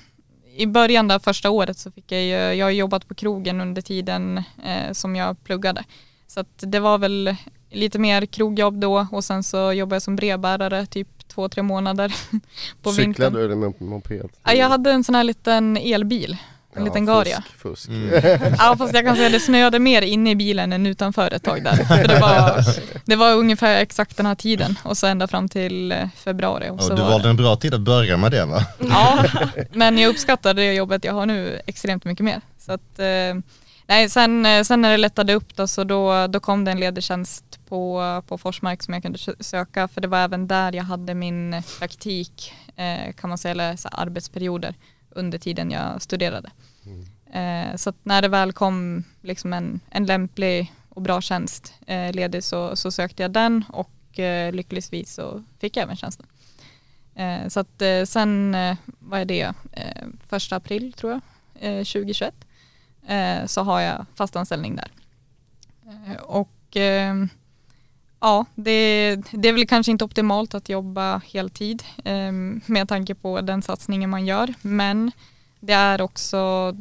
i början där första året så fick jag ju, jag har jobbat på krogen under tiden eh, som jag pluggade. Så att det var väl lite mer krogjobb då och sen så jobbade jag som brevbärare typ två, tre månader på vintern. Cyklade du eller med moped? Ja, jag hade en sån här liten elbil, en liten Garia. Fusk, fusk. Mm. Ja fast jag kan säga det snöade mer inne i bilen än utanför ett tag där. För det, var, det var ungefär exakt den här tiden och så ända fram till eh, februari. Och så Ja, du var valde det. en bra tid att börja med det va? Ja, men jag uppskattar det jobbet jag har nu extremt mycket mer. Så att, eh, nej, sen, eh, sen när det lättade upp då, så då, då kom det en ledig tjänst på, på Forsmark som jag kunde sö- söka för det var även där jag hade min praktik eh, kan man säga, eller så arbetsperioder under tiden jag studerade. Eh, så när det väl kom liksom en, en lämplig och bra tjänst eh, ledig så, så sökte jag den och eh, lyckligtvis så fick jag även tjänsten. Eh, så att eh, sen, eh, vad är det, eh, första april tror jag, eh, 2021 eh, så har jag fast anställning där. Eh, och eh, ja, det, det är väl kanske inte optimalt att jobba heltid eh, med tanke på den satsningen man gör, men det är också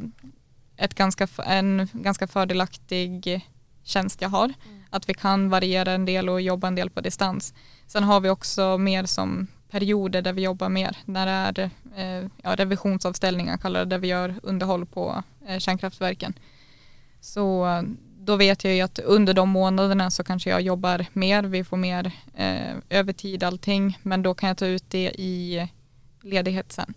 ett ganska, en ganska fördelaktig tjänst jag har. Att vi kan variera en del och jobba en del på distans. Sen har vi också mer som perioder där vi jobbar mer. När det är eh, ja, revisionsavställningar kallar det, där vi gör underhåll på eh, kärnkraftverken. Så eh, då vet jag ju att under de månaderna så kanske jag jobbar mer, vi får mer eh, övertid allting, men då kan jag ta ut det i ledighet sen.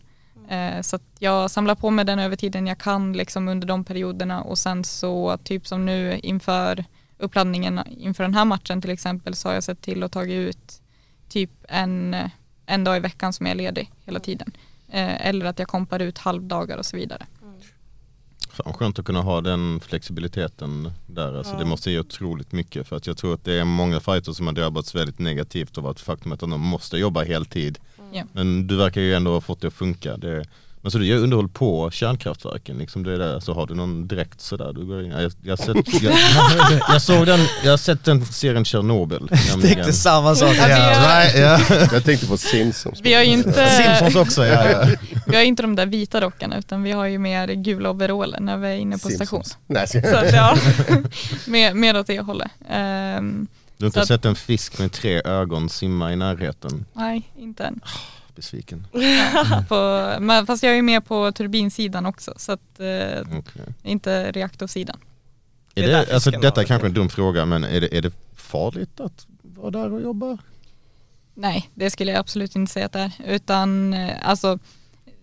Eh, så jag samlar på mig den övertiden jag kan liksom under de perioderna och sen så typ som nu inför uppladdningen inför den här matchen till exempel så har jag sett till att ta ut typ en, en dag i veckan som jag är ledig hela tiden. Eh, eller att jag kompar ut halvdagar och så vidare. Fan skönt att kunna ha den flexibiliteten där. Alltså, Det måste ge otroligt mycket för att jag tror att det är många fighters som har drabbats väldigt negativt av att faktumet att de måste jobba heltid. Ja. Men du verkar ju ändå ha fått det att funka. Det, Men så du gör underhåll på kärnkraftverken, liksom det är där, så har du någon direkt sådär du går in? Jag, jag, har sett, jag, jag såg den, jag har sett den serien Tjernobyl. Jag tänkte samma sak. Ja, har- ja. Jag tänkte på Simpsons. Vi har ju inte, Simpsons också ja. ja. vi har inte de där vita rockarna utan vi har ju mer gula overaller när vi är inne på station. Simpsons. Nej, så- att, ja, mer, mer åt det hållet. Ehm, Du har inte sett en fisk med tre ögon simma i närheten? nej, inte än. Besviken. På, men, fast jag är med på turbinsidan också så att eh, Okej. inte reaktorsidan. Är Det är det, alltså, detta är kanske en dum fråga men är det, är det farligt att vara där och jobba? Nej, det skulle jag absolut inte säga att det är. Utan eh, alltså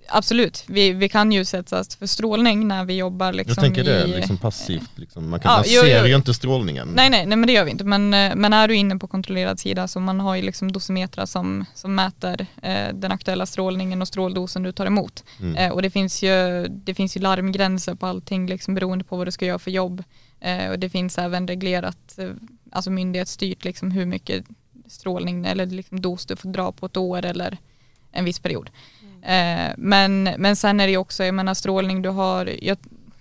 absolut, vi, vi kan ju utsättas för strålning när vi jobbar liksom jag tänker det, i... liksom passivt. Liksom. Man, kan, Ja, man jo, ser jo. ju inte strålningen. Nej, nej, nej men det gör vi inte. Men, eh, men är du inne på kontrollerad sida så man har ju liksom dosimetrar som, som mäter eh, den aktuella strålningen och stråldosen du tar emot. Mm. Eh, och det finns, ju, det finns ju larmgränser på allting liksom beroende på vad du ska göra för jobb. Eh, och det finns även reglerat, eh, alltså myndighetsstyrt liksom hur mycket strålning eller liksom dos du får dra på ett år eller en viss period. Eh, men, men sen är det också, jag menar strålning du har, jag,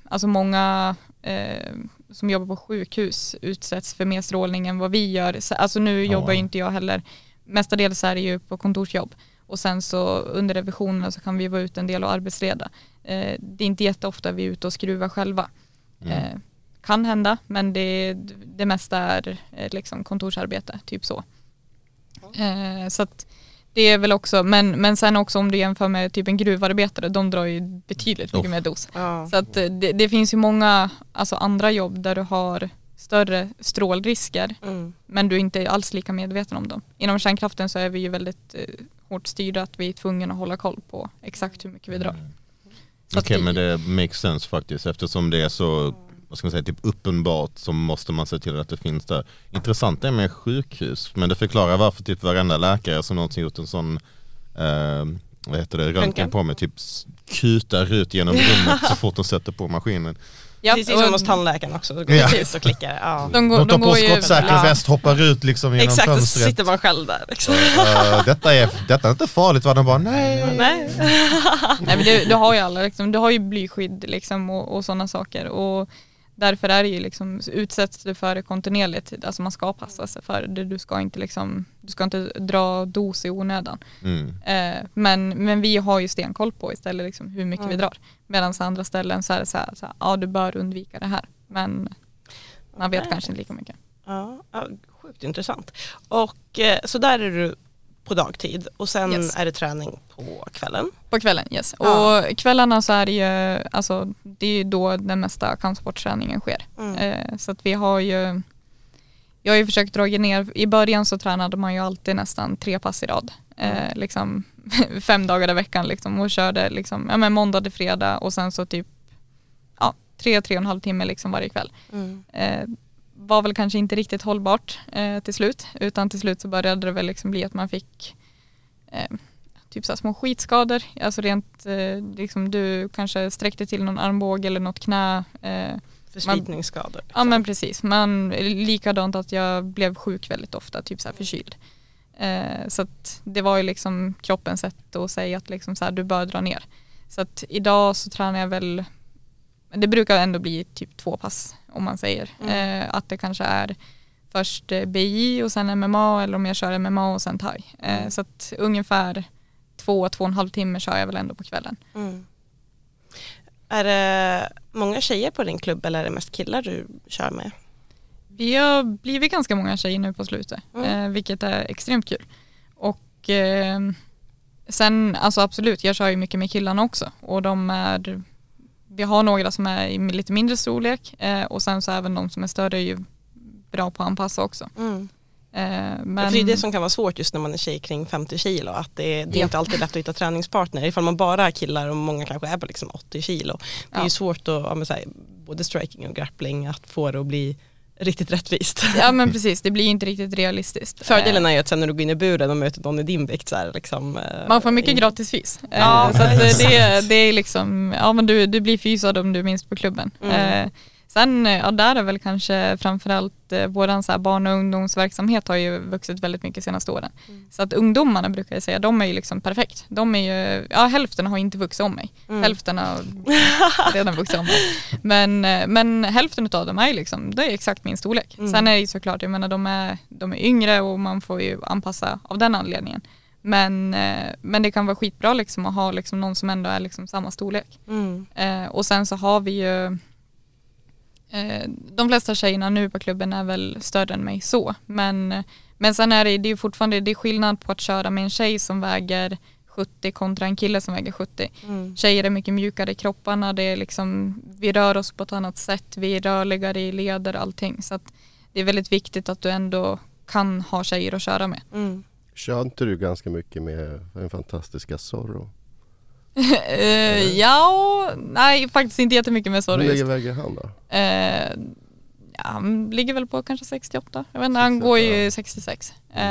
alltså många eh, som jobbar på sjukhus utsätts för mer strålning än vad vi gör. Så, alltså nu Ja. jobbar ju inte jag heller, mestadels är det ju på kontorsjobb och sen så under revisionerna så kan vi vara ute en del och arbetsleda. Eh, det är inte jätteofta vi är ute och skruvar själva. Mm. Eh, kan hända men det, det mesta är eh, liksom kontorsarbete, typ så. Eh, så att det är väl också, men, men sen också om du jämför med typ en gruvarbetare, de drar ju betydligt mycket Oh. mer dos. Ja. Så att eh, det, det finns ju många alltså andra jobb där du har större strålrisker Mm. men du är inte alls lika medveten om dem. Inom kärnkraften så är vi ju väldigt eh, hårt styrda att vi är tvungna att hålla koll på exakt hur mycket vi drar. Så Okej att men det makes sense faktiskt eftersom det är så vad ska man säga, typ uppenbart så måste man se till att det finns där. Intressant är med sjukhus men det förklarar varför typ varenda läkare som någonsin gjort en sån eh, vad heter det, röntgen på mig typ kutar ut genom rummet så fort de sätter på maskinen. Ja, Precis och som hos tandläkaren också, då går Ja. och klickar. Ja. de går, De tar de på skottsäker Ja. väst, hoppar ut liksom genom Exakt, så fönstret. sitter man själv där. Liksom. Eh, detta, är, detta är inte farligt va? De bara nej. Nej. Nej, men du, du har ju alla, liksom, du har ju blyskydd liksom, och, och sådana saker. Och därför är det ju liksom, utsätts du för det kontinuerligt, alltså man ska passa sig för det. Du ska inte, liksom, du ska inte dra dos i onödan. Mm. Eh, men, men vi har ju stenkoll på istället liksom, hur mycket vi drar. Medan andra ställen så är det så här, så här, ja du bör undvika det här. Men man vet Okej. kanske inte lika mycket. Ja, ja, sjukt intressant. Och eh, så där är du på dagtid och sen Yes. är det träning på kvällen. På kvällen, yes. Ja. Och kvällarna så är det ju, alltså det är ju då den mesta kampsportsträningen sker. Mm. Eh, så att vi har ju, jag har ju försökt dra ner, i början så tränade man ju alltid nästan tre pass i rad. Eh, liksom fem dagar i veckan liksom och körde liksom, ja men måndag till fredag och sen så typ, ja tre, tre och en halv timme liksom varje kväll. Mm. Eh, var väl kanske inte riktigt hållbart eh, till slut utan till slut så började det väl liksom bli att man fick eh, typ så små skitskador, alltså rent eh, liksom du kanske sträckte till någon armbåge eller något knä. Eh, Förslitningsskador. ja men precis, men likadant att jag blev sjuk väldigt ofta, typ så här förkyld. Eh, så det var ju liksom kroppens sätt att säga att liksom så här, du bör dra ner. Så att idag så tränar jag väl, det brukar ändå bli typ två pass om man säger. Eh, att det kanske är först eh, BI och sen MMA eller om jag kör MMA och sen thai. Eh, så att ungefär två, två och en halv timme kör jag väl ändå på kvällen. Mm. Är det många tjejer på din klubb eller är det mest killar du kör med? Vi har blivit ganska många tjejer nu på slutet, Mm. eh, vilket är extremt kul. Och eh, sen, alltså absolut, jag kör ju mycket med killarna också och de är, vi har några som är i lite mindre storlek eh, och sen så även de som är större är ju bra på att anpassa också. Mm. Eh, Men... men För det är det som kan vara svårt just när man är tjej kring 50 kilo, att det, det är Ja. inte alltid lätt att hitta träningspartner. Ifall man bara har killar och många kanske är på liksom 80 kilo. Det är Ja. ju svårt att, ja, här, både striking och grappling, att få det att bli riktigt rättvist. Ja men precis, det blir ju inte riktigt realistiskt. Fördelen Eh, är ju att sen när du går in i buren och möter någon i din vikt så är det liksom eh, man får mycket in- gratis fys. Ja, så att eh, exakt. det, är- det är liksom, ja men du, du blir fysad om du är minst på klubben. Mm. Sen, eh, ja där är väl kanske framförallt eh, våran så här barn och ungdomsverksamhet har ju vuxit väldigt mycket de senaste åren. Så att ungdomarna brukar jag säga, de är ju liksom perfekt. De är ju, ja hälften har inte vuxit om mig. Mm. Hälften har redan vuxit om mig. Men, eh, men hälften av dem är ju liksom, det är exakt min storlek. Mm. Sen är det ju såklart, jag menar de är, de är yngre och man får ju anpassa av den anledningen. Men, eh, men det kan vara skitbra liksom att ha liksom någon som ändå är liksom samma storlek. Mm. Eh, och sen så har vi ju de flesta tjejerna nu på klubben är väl större än mig så. Men, men sen är det, det är ju fortfarande det är skillnad på att köra med en tjej som väger 70 kontra en kille som väger 70. Mm. Tjejer är mycket mjukare i kropparna, det är liksom, vi rör oss på ett annat sätt, vi är rörligare i leder och allting. Så att det är väldigt viktigt att du ändå kan ha tjejer att köra med. Mm. Kör inte du ganska mycket med den fantastiska Zorro? Eh, ja, nej faktiskt inte jättemycket med Hur Zorro länge väger han då? Eh, ja, han ligger väl på kanske 68. Jag vet inte, han 68, går ju ja. 66. Eh,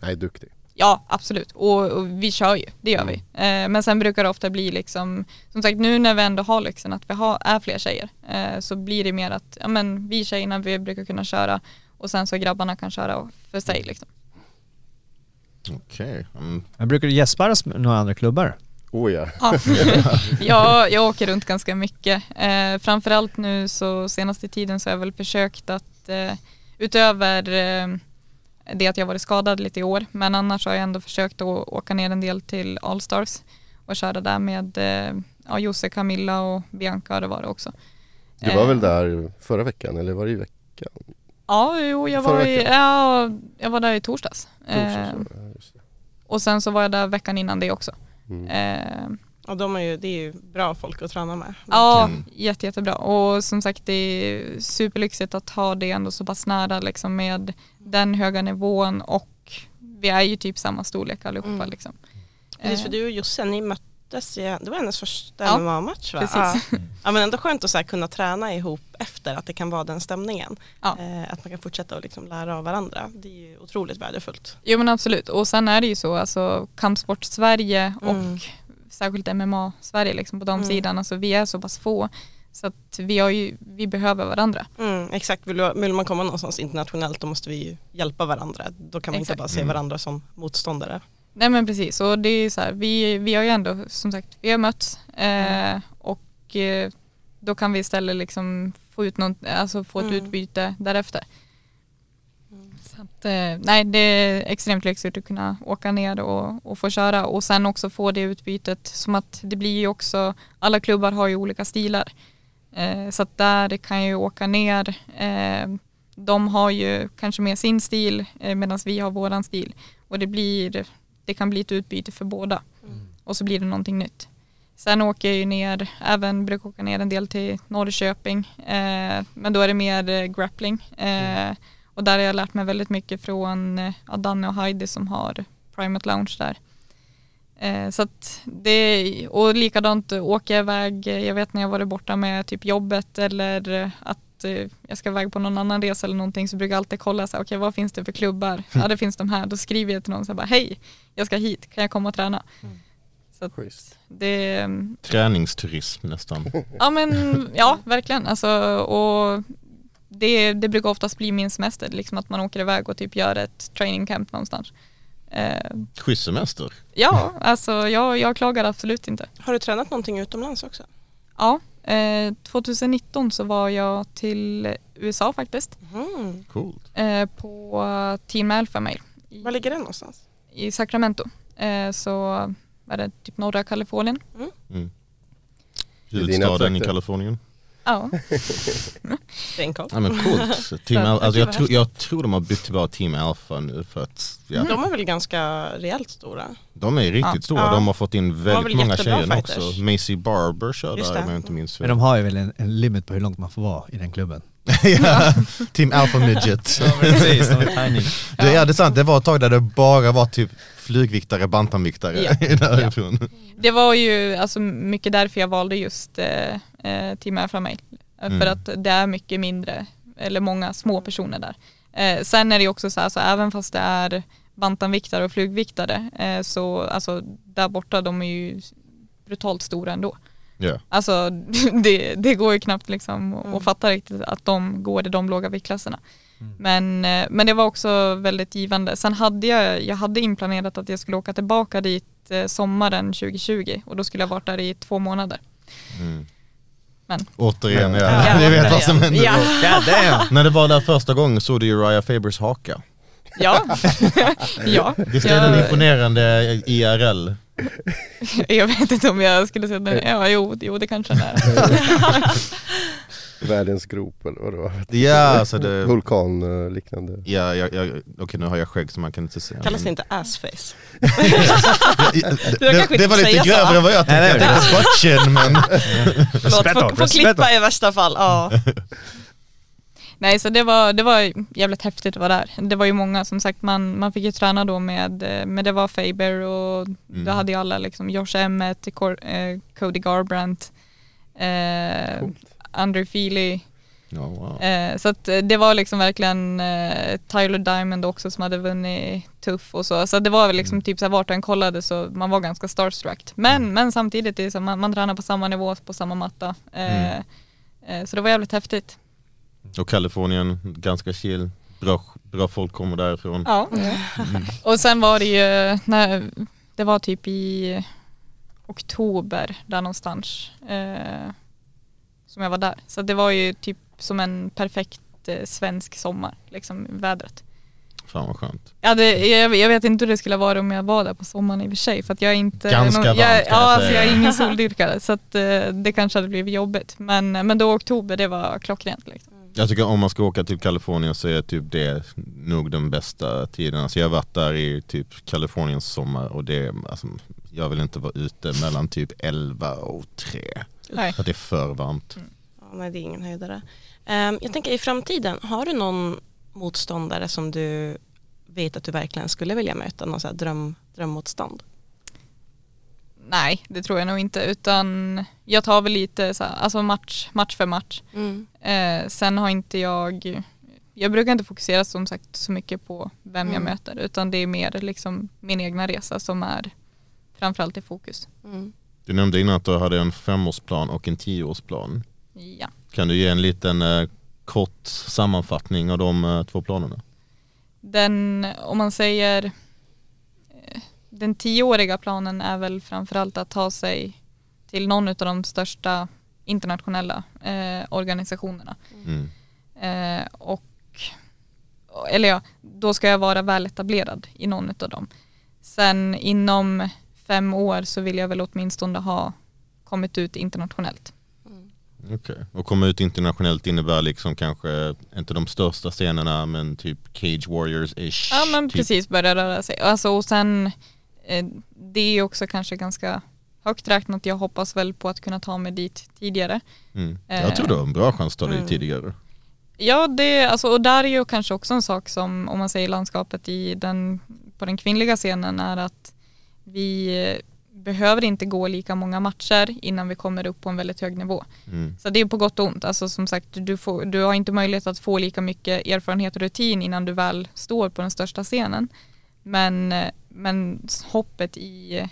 Nej, duktig. ja, absolut. Och, och vi kör ju, det gör vi. Eh, men sen brukar det ofta bli liksom, som sagt nu när vi ändå har liksom att vi har, är fler tjejer eh, så blir det mer att, ja men vi tjejerna vi brukar kunna köra och sen så grabbarna kan köra för sig liksom. Okej. Mm. Men brukar du med några andra klubbar? Oh ja. Ja. jag, jag åker runt ganska mycket. Eh, framförallt nu så senaste tiden så har jag väl försökt att eh, utöver eh, det att jag varit skadad lite i år men annars har jag ändå försökt att åka ner en del till Allstars och köra där med eh, ja, Josse, Camilla och Bianca har det varit också. Du var Eh, väl där förra veckan eller var det i veckan? Ja, jo, jag Förra var, i, ja, jag var där i torsdags. Torsdags, Eh, och sen så var jag där veckan innan det också. Mm. Eh, Och de är ju, det är ju bra folk att träna med. Ja, Mm. jätte, jättebra. Och som sagt det är superlyxigt att ha det ändå så pass nära liksom med den höga nivån och vi är ju typ samma storlek allihopa Mm. liksom. Precis för Eh, du och Josse, ni möttes, det var hennes första Ja, MMA-match va? precis. Ja. ja men ändå skönt att så här kunna träna ihop efter, att det kan vara den stämningen. Ja. Eh, att man kan fortsätta och liksom lära av varandra. Det är ju otroligt värdefullt. Jo men absolut och sen är det ju så alltså kampsport Sverige och Mm. särskilt MMA Sverige liksom på de Mm. sidan, alltså vi är så pass få så att vi, har ju, vi behöver varandra. Mm, exakt, vill, vill man komma någonstans internationellt då måste vi ju hjälpa varandra. Då kan man Exakt. inte bara se Mm. varandra som motståndare. Nej men precis och det är så här, vi, vi har ju ändå som sagt, vi har mötts eh, och eh, då kan vi istället liksom få ut något, alltså få ett Mm. utbyte därefter. Så att, eh, nej det är extremt lyxigt att kunna åka ner och, och få köra och sen också få det utbytet som att det blir ju också, alla klubbar har ju olika stilar. Eh, så att där kan jag ju åka ner, eh, de har ju kanske mer sin stil eh, medan vi har våran stil och det blir det kan bli ett utbyte för båda. Och så blir det någonting nytt. Sen åker jag ju ner, även brukar åka ner en del till Norrköping. Eh, men då är det mer eh, grappling. Eh, och där har jag lärt mig väldigt mycket från eh, ja, Danne och Heidi som har Primate Lounge där. Eh, så att det, och likadant åker jag iväg, eh, jag vet när jag varit borta med typ jobbet eller eh, att eh, jag ska iväg på någon annan resa eller någonting så brukar jag alltid kolla så här, okej vad finns det för klubbar? Ja det finns de här, då skriver jag till någon så här bara hej, jag ska hit, kan jag komma och träna? Så att Schysst. det, mm, Träningsturism nästan. ja men ja verkligen alltså och det, det brukar oftast bli min semester, liksom att man åker iväg och typ gör ett training camp någonstans. Eh, Schysst semester. ja, alltså jag, jag klagar absolut inte. Har du tränat någonting utomlands också? Ja, eh, 2019 så var jag till USA faktiskt Mm. Coolt. eh, på Team Alpha Male i, Var ligger den någonstans? i Sacramento. Eh, så var det typ norra Kalifornien. Mm. Dina Huvudstaden i. Kalifornien. Ja, Stenkoll. Ja men coolt. Team Så, Al- alltså, jag, det tror, jag tror de har bytt till bara Team Alpha nu för att ja, De är väl ganska rejält stora? de är riktigt Ja. stora. Ja. De har fått in väldigt väl många tjejer fighters. också. Macy Barber kör där om jag inte minns Men fel. de har ju väl en, en limit på hur långt man får vara i den klubben. ja, Team Alpha Midget. precis, de är tiny. Det, ja, det är sant, det var ett tag där det bara var typ flygviktare, bantamviktare Ja. därifrån. det var ju alltså mycket därför jag valde just eh, eh, Team Male. Eh, Mm. För att det är mycket mindre, eller många små personer där. Eh, sen är det också så här, så även fast det är bantamviktare och flugviktare, eh, så alltså där borta de är ju brutalt stora ändå. Ja. Alltså det, det går ju knappt liksom att Mm. fatta riktigt att de går i de låga viktklasserna. Men, eh, men det var också väldigt givande. Sen hade jag, jag hade inplanerat att jag skulle åka tillbaka dit eh, sommaren 2020 och då skulle jag varit där i två månader. Mm. Men- Återigen, ja. Ja, Ni vet vad som hände Ja. då. Damn. När det var där första gången såg du Uriah Fabers haka. Ja, ja. Visst är den imponerande IRL? jag vet inte om jag skulle säga det. Ja, jo, jo det kanske den är. Världens grop eller vad det var. Ja, alltså det... Vulkanliknande. Ja, jag, jag, okej nu har jag skägg så man kan inte se. Kallas det men- inte assface? Det, det, det var lite grövre än vad jag tänkte. Jag tänkte spotchen men... Förlåt, får, klippa i värsta fall. Ja. Nej, så det var, det var jävligt häftigt att vara där. Det var ju många, som sagt, man, man fick ju träna då med, eh, med det var Faber och Mm. då hade ju alla liksom Josh Emmett, eh, Cody Garbrandt, eh, Coolt. Andrew Feely. Ja, wow. Eh, så att eh, det var liksom verkligen eh, Tyler Diamond också som hade vunnit tuff och så. Så det var väl liksom Mm. typ så här, vart en kollade så man var ganska starstruck. Men, men samtidigt, är så, man, man tränar på samma nivå, på samma matta. Eh, Mm. eh, så det var jävligt häftigt. Och Kalifornien, ganska chill. Bra, bra folk kommer därifrån. Ja. Och sen var det ju, när, det var typ i oktober där någonstans eh, som jag var där. Så det var ju typ som en perfekt eh, svensk sommar, liksom vädret. Fan vad skönt. Ja, det, jag, jag vet inte hur det skulle vara om jag var där på sommaren i och för sig för att jag är inte Ganska någon- varmt, jag, kan jag Ja, alltså jag är ingen soldyrkare så att eh, det kanske hade blivit jobbigt. Men, men då oktober, det var klockrent liksom. Jag tycker om man ska åka till Kalifornien så är typ det nog den bästa tiden. Alltså jag har varit där i typ Kaliforniens sommar och det alltså, jag vill inte vara ute mellan typ 11 och 3. Nej. För det är för varmt. Ja, nej, det är ingen höjdare. Ehm, jag tänker i framtiden, har du någon motståndare som du vet att du verkligen skulle vilja möta? Någon så här dröm, drömmotstånd? Nej, det tror jag nog inte utan jag tar väl lite så här, alltså match, match för match. Mm. Eh, sen har inte jag, jag brukar inte fokusera som sagt så mycket på vem jag Mm. möter utan det är mer liksom min egna resa som är framförallt i fokus. Mm. Du nämnde innan att du hade en femårsplan och en tioårsplan. Ja. Kan du ge en liten eh, kort sammanfattning av de eh, två planerna? Den, om man säger, eh, den tioåriga planen är väl framförallt att ta sig till någon av de största internationella eh, organisationerna. Mm. Eh, och, eller ja, då ska jag vara väl etablerad i någon av dem. Sen inom fem år så vill jag väl åtminstone ha kommit ut internationellt. Okej. Och komma ut internationellt innebär liksom kanske inte de största scenerna men typ Cage Warriors-ish. Ja men typ. precis, börja röra sig. Alltså, och sen det är också kanske ganska högt räknat. Jag hoppas väl på att kunna ta mig dit tidigare. Mm. Eh. Jag tror du har en bra chans att ta dig Mm. tidigare. Ja, det, alltså, och där är ju kanske också en sak som, om man säger landskapet i den, på den kvinnliga scenen är att vi eh, behöver inte gå lika många matcher innan vi kommer upp på en väldigt hög nivå. Mm. Så det är på gott och ont. Alltså som sagt, du, får, du har inte möjlighet att få lika mycket erfarenhet och rutin innan du väl står på den största scenen. Men, eh, men hoppet i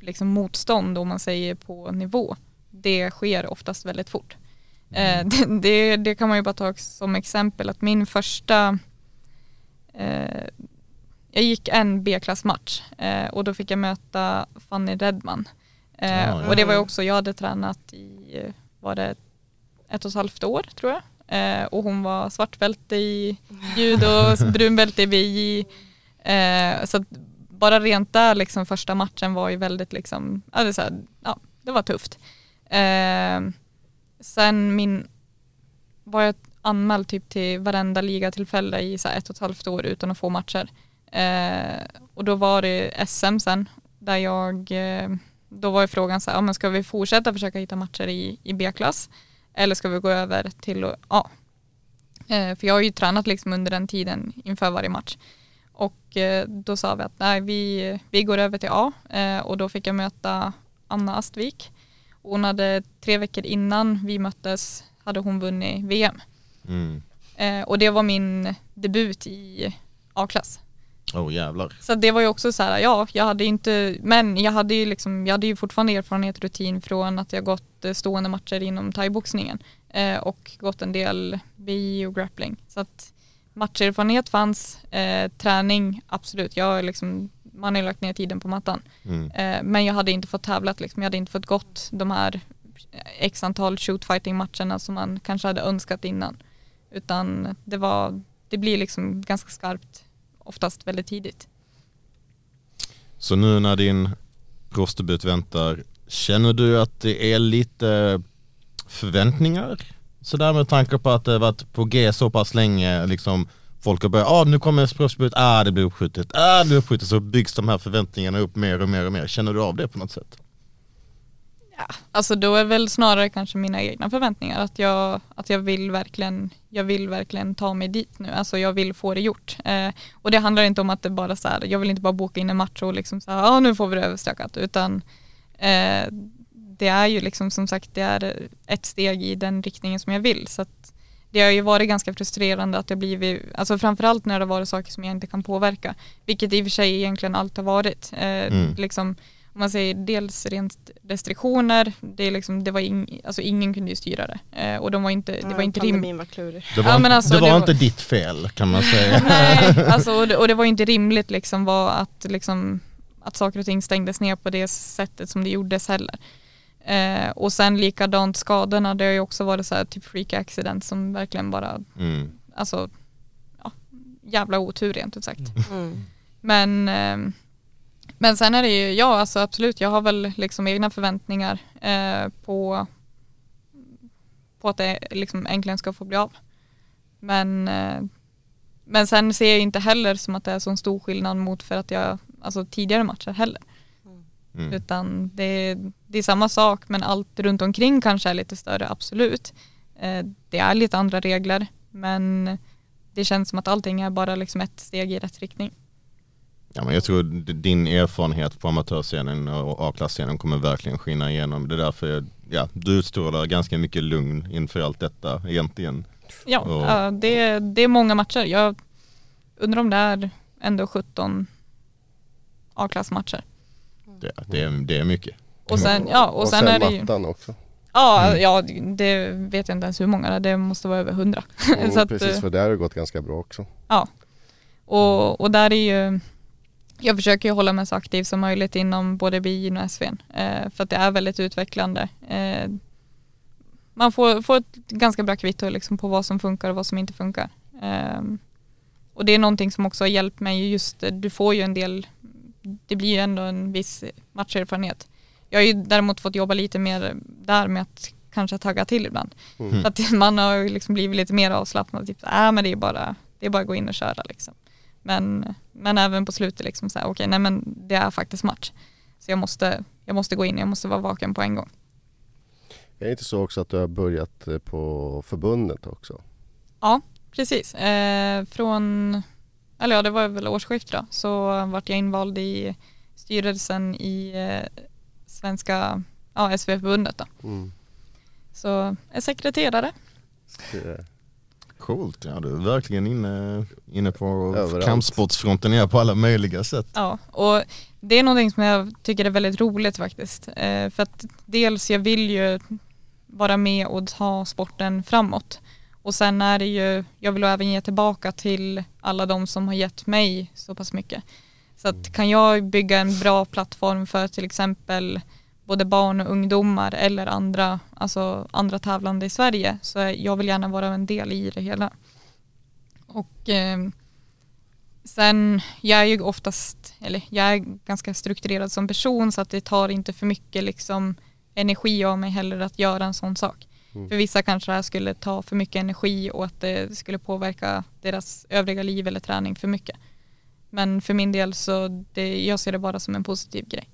liksom motstånd, om man säger på nivå, det sker oftast väldigt fort. Eh, det, det, det kan man ju bara ta som exempel att min första eh, jag gick en B-klassmatch eh, och då fick jag möta Fanny Redman. Eh, ja. Och det var ju också, jag hade tränat i, var det ett och ett halvt år tror jag. Eh, och hon var svartbälte i judo, brunbälte i VJ. Eh, så att bara rent där liksom första matchen var ju väldigt liksom, ja, det, så här, ja, det var tufft. Eh, sen min, var jag anmäld typ till varenda ligatillfälle i så här ett och ett halvt år utan att få matcher. Eh, och då var det SM sen där jag, eh, då var ju frågan så här, ja, men ska vi fortsätta försöka hitta matcher i, i B-klass eller ska vi gå över till A? Eh, för jag har ju tränat liksom under den tiden inför varje match. Och eh, då sa vi att nej, vi, vi går över till A eh, och då fick jag möta Anna Astvik. Hon hade tre veckor innan vi möttes hade hon vunnit VM. Mm. Eh, och det var min debut i A-klass. Oh jävlar. Så det var ju också så här, ja, jag hade inte, men jag hade ju liksom, jag hade ju fortfarande erfarenhet och rutin från att jag gått stående matcher inom thaiboxningen eh, och gått en del BI och grappling. Så att matcherfarenhet fanns, eh, träning absolut, jag liksom, man har ju lagt ner tiden på mattan. Mm. Eh, men jag hade inte fått tävlat liksom, jag hade inte fått gått de här x antal shootfighting matcherna som man kanske hade önskat innan. Utan det var, det blir liksom ganska skarpt oftast väldigt tidigt. Så nu när din proffsdebut väntar, känner du att det är lite förväntningar? Sådär med tanke på att det varit på G så pass länge, liksom folk har börjat, ah nu kommer proffsbudet, ah det blir uppskjutet, ah det blir uppskjutet, så byggs de här förväntningarna upp mer och mer och mer. Känner du av det på något sätt? Alltså då är väl snarare kanske mina egna förväntningar att jag, att jag vill verkligen, jag vill verkligen ta mig dit nu, alltså jag vill få det gjort. Eh, och det handlar inte om att det bara så här, jag vill inte bara boka in en match och liksom så här, ah, nu får vi det överstökat, utan eh, det är ju liksom som sagt, det är ett steg i den riktningen som jag vill. Så att det har ju varit ganska frustrerande att det blivit, alltså framförallt när det har varit saker som jag inte kan påverka, vilket i och för sig egentligen allt har varit. Eh, Mm. liksom, om man säger dels rent restriktioner, det, är liksom, det var ing, alltså ingen kunde ju styra det. Eh, och de var inte, det var inte rimligt. Pandemin var klurig. Det var, Ja, men inte, alltså, det var det var- inte ditt fel kan man säga. Nej, alltså, och, det, och det var inte rimligt liksom var att, liksom, att saker och ting stängdes ner på det sättet som det gjordes heller. Eh, och sen likadant skadorna, det har ju också varit så här typ freak accident som verkligen bara, Mm. alltså, ja, jävla otur rent ut sagt. Mm. Men, ehm, men sen är det ju, ja alltså absolut, jag har väl liksom egna förväntningar eh, på, på att det liksom äntligen ska få bli av. Men, eh, men sen ser jag inte heller som att det är så stor skillnad mot för att jag, alltså tidigare matcher heller. Mm. Utan det, det är samma sak men allt runt omkring kanske är lite större, absolut. Eh, det är lite andra regler men det känns som att allting är bara liksom ett steg i rätt riktning. Ja, men jag tror din erfarenhet på amatörscenen och A-klasscenen kommer verkligen skina igenom. Det är därför jag, ja, du utstrålar ganska mycket lugn inför allt detta egentligen. Ja, Och- det, det är många matcher. Jag undrar om det är ändå 17 A-klassmatcher. Det, det, är, det är mycket. Och sen, ja, och sen, är det ju, mattan också. ja, Mm. ja, det vet jag inte ens hur många det måste vara över 100. Mm, precis, eh, för det har det gått ganska bra också. Ja. Och, och där är ju, jag försöker ju hålla mig så aktiv som möjligt inom både BI och SVn. Eh, för att det är väldigt utvecklande. Eh, man får, får ett ganska bra kvitto liksom på vad som funkar och vad som inte funkar. Eh, och det är någonting som också har hjälpt mig just, du får ju en del, det blir ju ändå en viss matcherfarenhet. Jag har ju däremot fått jobba lite mer där med att kanske tagga till ibland. Mm. För att man har ju liksom blivit lite mer avslappnad. Typ, äh, men det är bara det är bara att gå in och köra liksom. Men, men även på slutet liksom så här, okej, nej men det är faktiskt match. Så jag måste, jag måste gå in, jag måste vara vaken på en gång. Är det inte så också att du har börjat eh, på förbundet också? Precis, eh, från, eller ja det var väl årsskiftet då, så vart jag invald i styrelsen i eh, svenska ja, SV-förbundet då. Mm. Så jag är sekreterare. Det är- Coolt, ja du är verkligen inne, inne på Överallt. kampsportsfronten ja, på alla möjliga sätt. Ja, och det är någonting som jag tycker är väldigt roligt faktiskt. Eh, för att dels jag vill ju vara med och ta sporten framåt. Och sen är det ju, jag vill även ge tillbaka till alla de som har gett mig så pass mycket. Så att kan jag bygga en bra plattform för till exempel både barn och ungdomar eller andra, alltså andra tävlande i Sverige så jag vill gärna vara en del i det hela. Och eh, Sen, jag är ju oftast, eller jag är ganska strukturerad som person så att det tar inte för mycket liksom energi av mig heller att göra en sån sak. Mm. För vissa kanske det här skulle ta för mycket energi och att det skulle påverka deras övriga liv eller träning för mycket. Men för min del så det, jag ser det bara som en positiv grej.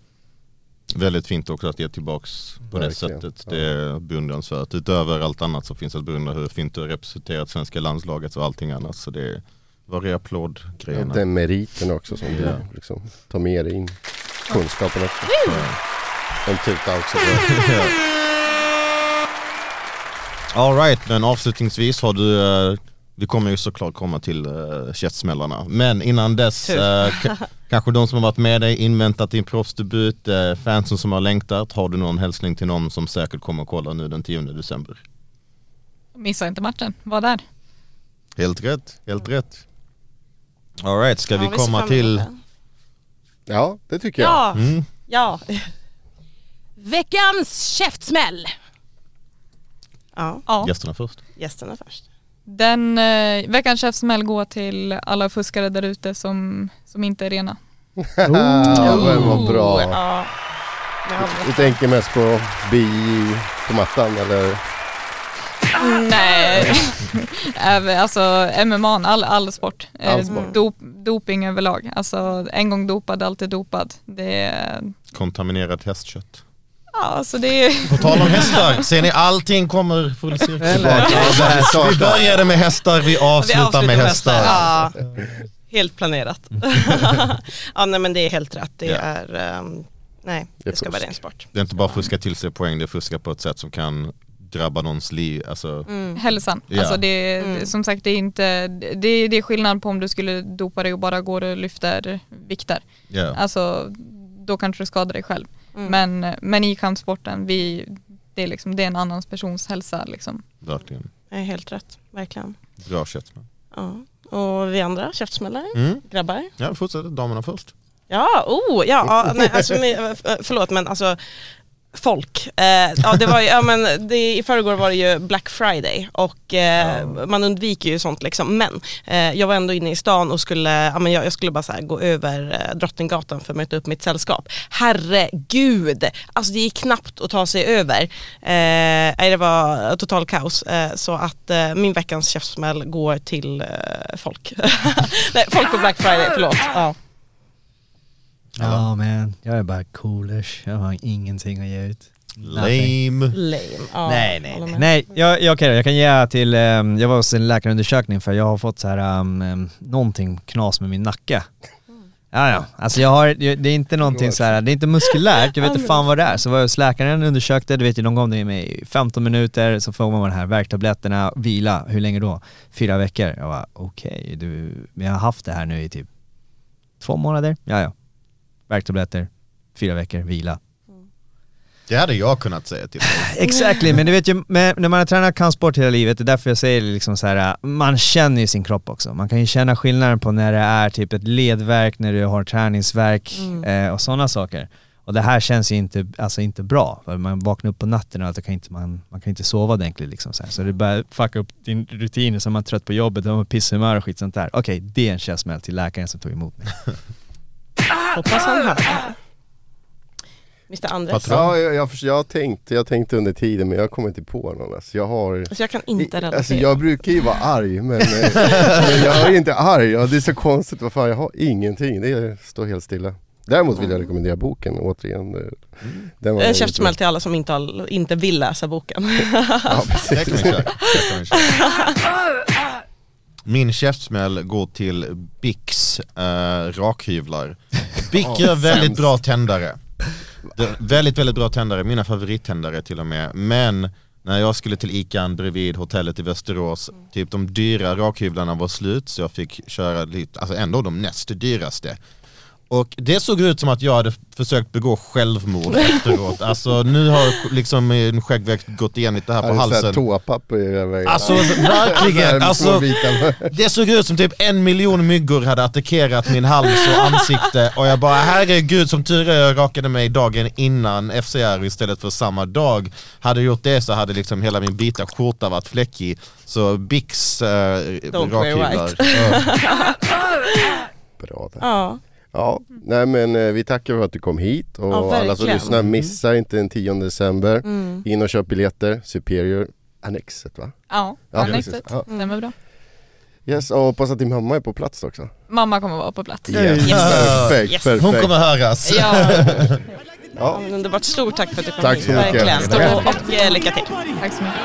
Väldigt fint också att ge tillbaks på Verkligen, det sättet. Det är beundransvärt. Utöver allt annat så finns det att beundra hur fint du har representerat svenska landslaget och allting annat. Så det var det applådgrejerna. den meriten också som Ja. du liksom tar med dig in. Kunskapen också. En tuta också. Alright, men avslutningsvis har du eh, Vi kommer ju såklart komma till uh, käftsmällarna. Men innan dess, k- kanske de som har varit med dig, inväntat din proffsdebut, uh, fansen som har längtat. Har du någon hälsning till någon som säkert kommer att kolla nu den 10 december? Missa inte matchen, var där. Helt rätt, helt rätt. Alright, ska Ja, vi komma fram till... Ja, det tycker jag. Ja, Mm, ja. Veckans käftsmäll. ja. Ja. gästerna först. Gästerna först. Den eh, veckans käftsmäll går till alla fuskare där ute som, som inte är rena. Ja, men vad bra. Ja. Du tänker mest på bi på mattan eller? Nej, Även- alltså MMA, all, all sport. Eh, All sport. Dop, doping överlag. Alltså en gång dopad, alltid dopad. Det är, Kontaminerat hästkött. Ja, alltså det är På tal om hästar, ser ni allting kommer full cirkel. Vi började med hästar, vi Vi avslutar med hästar. Ja, helt planerat. ja, nej men det är helt rätt. Det Ja. är, ehm, nej, Det ska vara ren sport. Det är inte bara fuska till sig poäng, det är fuska på ett sätt som kan drabba någons liv. Alltså, Mm. hälsan. Ja. Alltså det, Mm. Som sagt, det är, inte, det, det är skillnad på om du skulle dopa dig och bara går och lyfter vikter. ja. Alltså då kanske du skadar dig själv. Mm. Men, men i kampsporten, vi, det, är liksom, det är en annan persons hälsa. Liksom. verkligen. Det är helt rätt, verkligen. Bra kött. Ja. Och vi andra käftsmällare, Mm. grabbar? Ja, vi fortsätter. Damerna först. Ja, oh, ja, nej, alltså, men, förlåt men alltså folk. Eh, ja, det var ju, ja, men det, I förrgår var det ju Black Friday och eh, man undviker ju sånt liksom. Men eh, jag var ändå inne i stan och skulle, ja, men jag, jag skulle bara så gå över eh, Drottninggatan för att möta upp mitt sällskap. Herregud! Alltså det gick knappt att ta sig över. Eh, det var total kaos. Eh, så att eh, min veckans käftsmäll går till folk. nej, folk på Black Friday, förlåt. Ja. Ja men, jag är bara coolers. Jag har ingenting att ge ut. Lame. Lame. Ja, nej, nej, nej. nej jag, jag, då, jag kan ge till, ehm, jag var hos en läkarundersökning för jag har fått så här, um, um, någonting knas med min nacke. Ja, ja. Alltså jag har, det är inte någonting så här, det är inte muskulärt, jag vet inte fan vad det är. Så var jag hos läkaren och undersökte, du vet ju de gav det mig i 15 minuter, så får man de här värktabletterna, vila, hur länge då? Fyra veckor. Jag var okej, du, men jag har haft det här nu i typ två månader, ja ja. Värktabletter, fyra veckor, vila. Det hade jag kunnat säga till dig. Exactly, men du vet ju, men när man har tränat kampsport hela livet, det är därför jag säger liksom så här, man känner ju sin kropp också. Man kan ju känna skillnaden på när det är typ ett ledverk, när du har träningsverk Mm. eh, och sådana saker. Och det här känns ju inte, alltså inte bra, för man vaknar upp på natten och allt, kan inte man, man kan inte sova ordentligt liksom så, här. så det börjar fucka upp din rutin, så är man trött på jobbet, då har man pisshumör och skit sånt där. Okej, det är en käftsmäll till läkaren som tog emot mig. Hoppas han hör det här. Mr Andres. Ja, jag, jag, jag, tänkte, jag tänkte under tiden men jag kommer inte på någon. Alltså, jag har... Alltså jag kan inte relatera. Alltså jag brukar ju vara arg men, eh, men jag är inte arg. Ja, det är så konstigt, vad fan jag har ingenting. Det står helt stilla. Däremot vill jag rekommendera boken återigen. Eh, Den var En käftsmäll till alla som inte, har, inte vill läsa boken. Ja, Det kan vi precis. Min käftsmäll går till Bix äh, rakhyvlar. Bic gör väldigt bra tändare. Det väldigt, väldigt bra tändare, mina favorittändare till och med. Men när jag skulle till Ican bredvid hotellet i Västerås, typ de dyra rakhyvlarna var slut så jag fick köra lite, alltså ändå de näst dyraste. Och det såg ut som att jag hade försökt begå självmord efteråt. Alltså nu har liksom min skäggväxt gått igen lite här på halsen. sett toapapper i den vägen? Alltså Så verkligen, alltså, det såg ut som typ en miljon myggor hade attackerat min hals och ansikte och jag bara herregud som tur är jag rakade mig dagen innan FCR istället för samma dag. Hade jag gjort det så hade liksom hela min vita skjorta varit fläckig. Så Bix äh, rakhyvlar. Ja. Bra där. ja. Ja, nej men eh, vi tackar för att du kom hit och Ja, alla som lyssnar, missa inte den 10 december. Mm. In och köp biljetter, Superior Annexet va? Ja, Ja, annexet. Ja. Stämmer bra. Yes, och hoppas att din mamma är på plats också. Mamma kommer vara på plats. Yes. Yes. Perfekt, Yes. perfekt. Hon kommer höras. Ja, Ja. Underbart, stort tack för att du kom Tack hit. så mycket. Verkligen. Tack. Och, eh, lycka till. tack så mycket.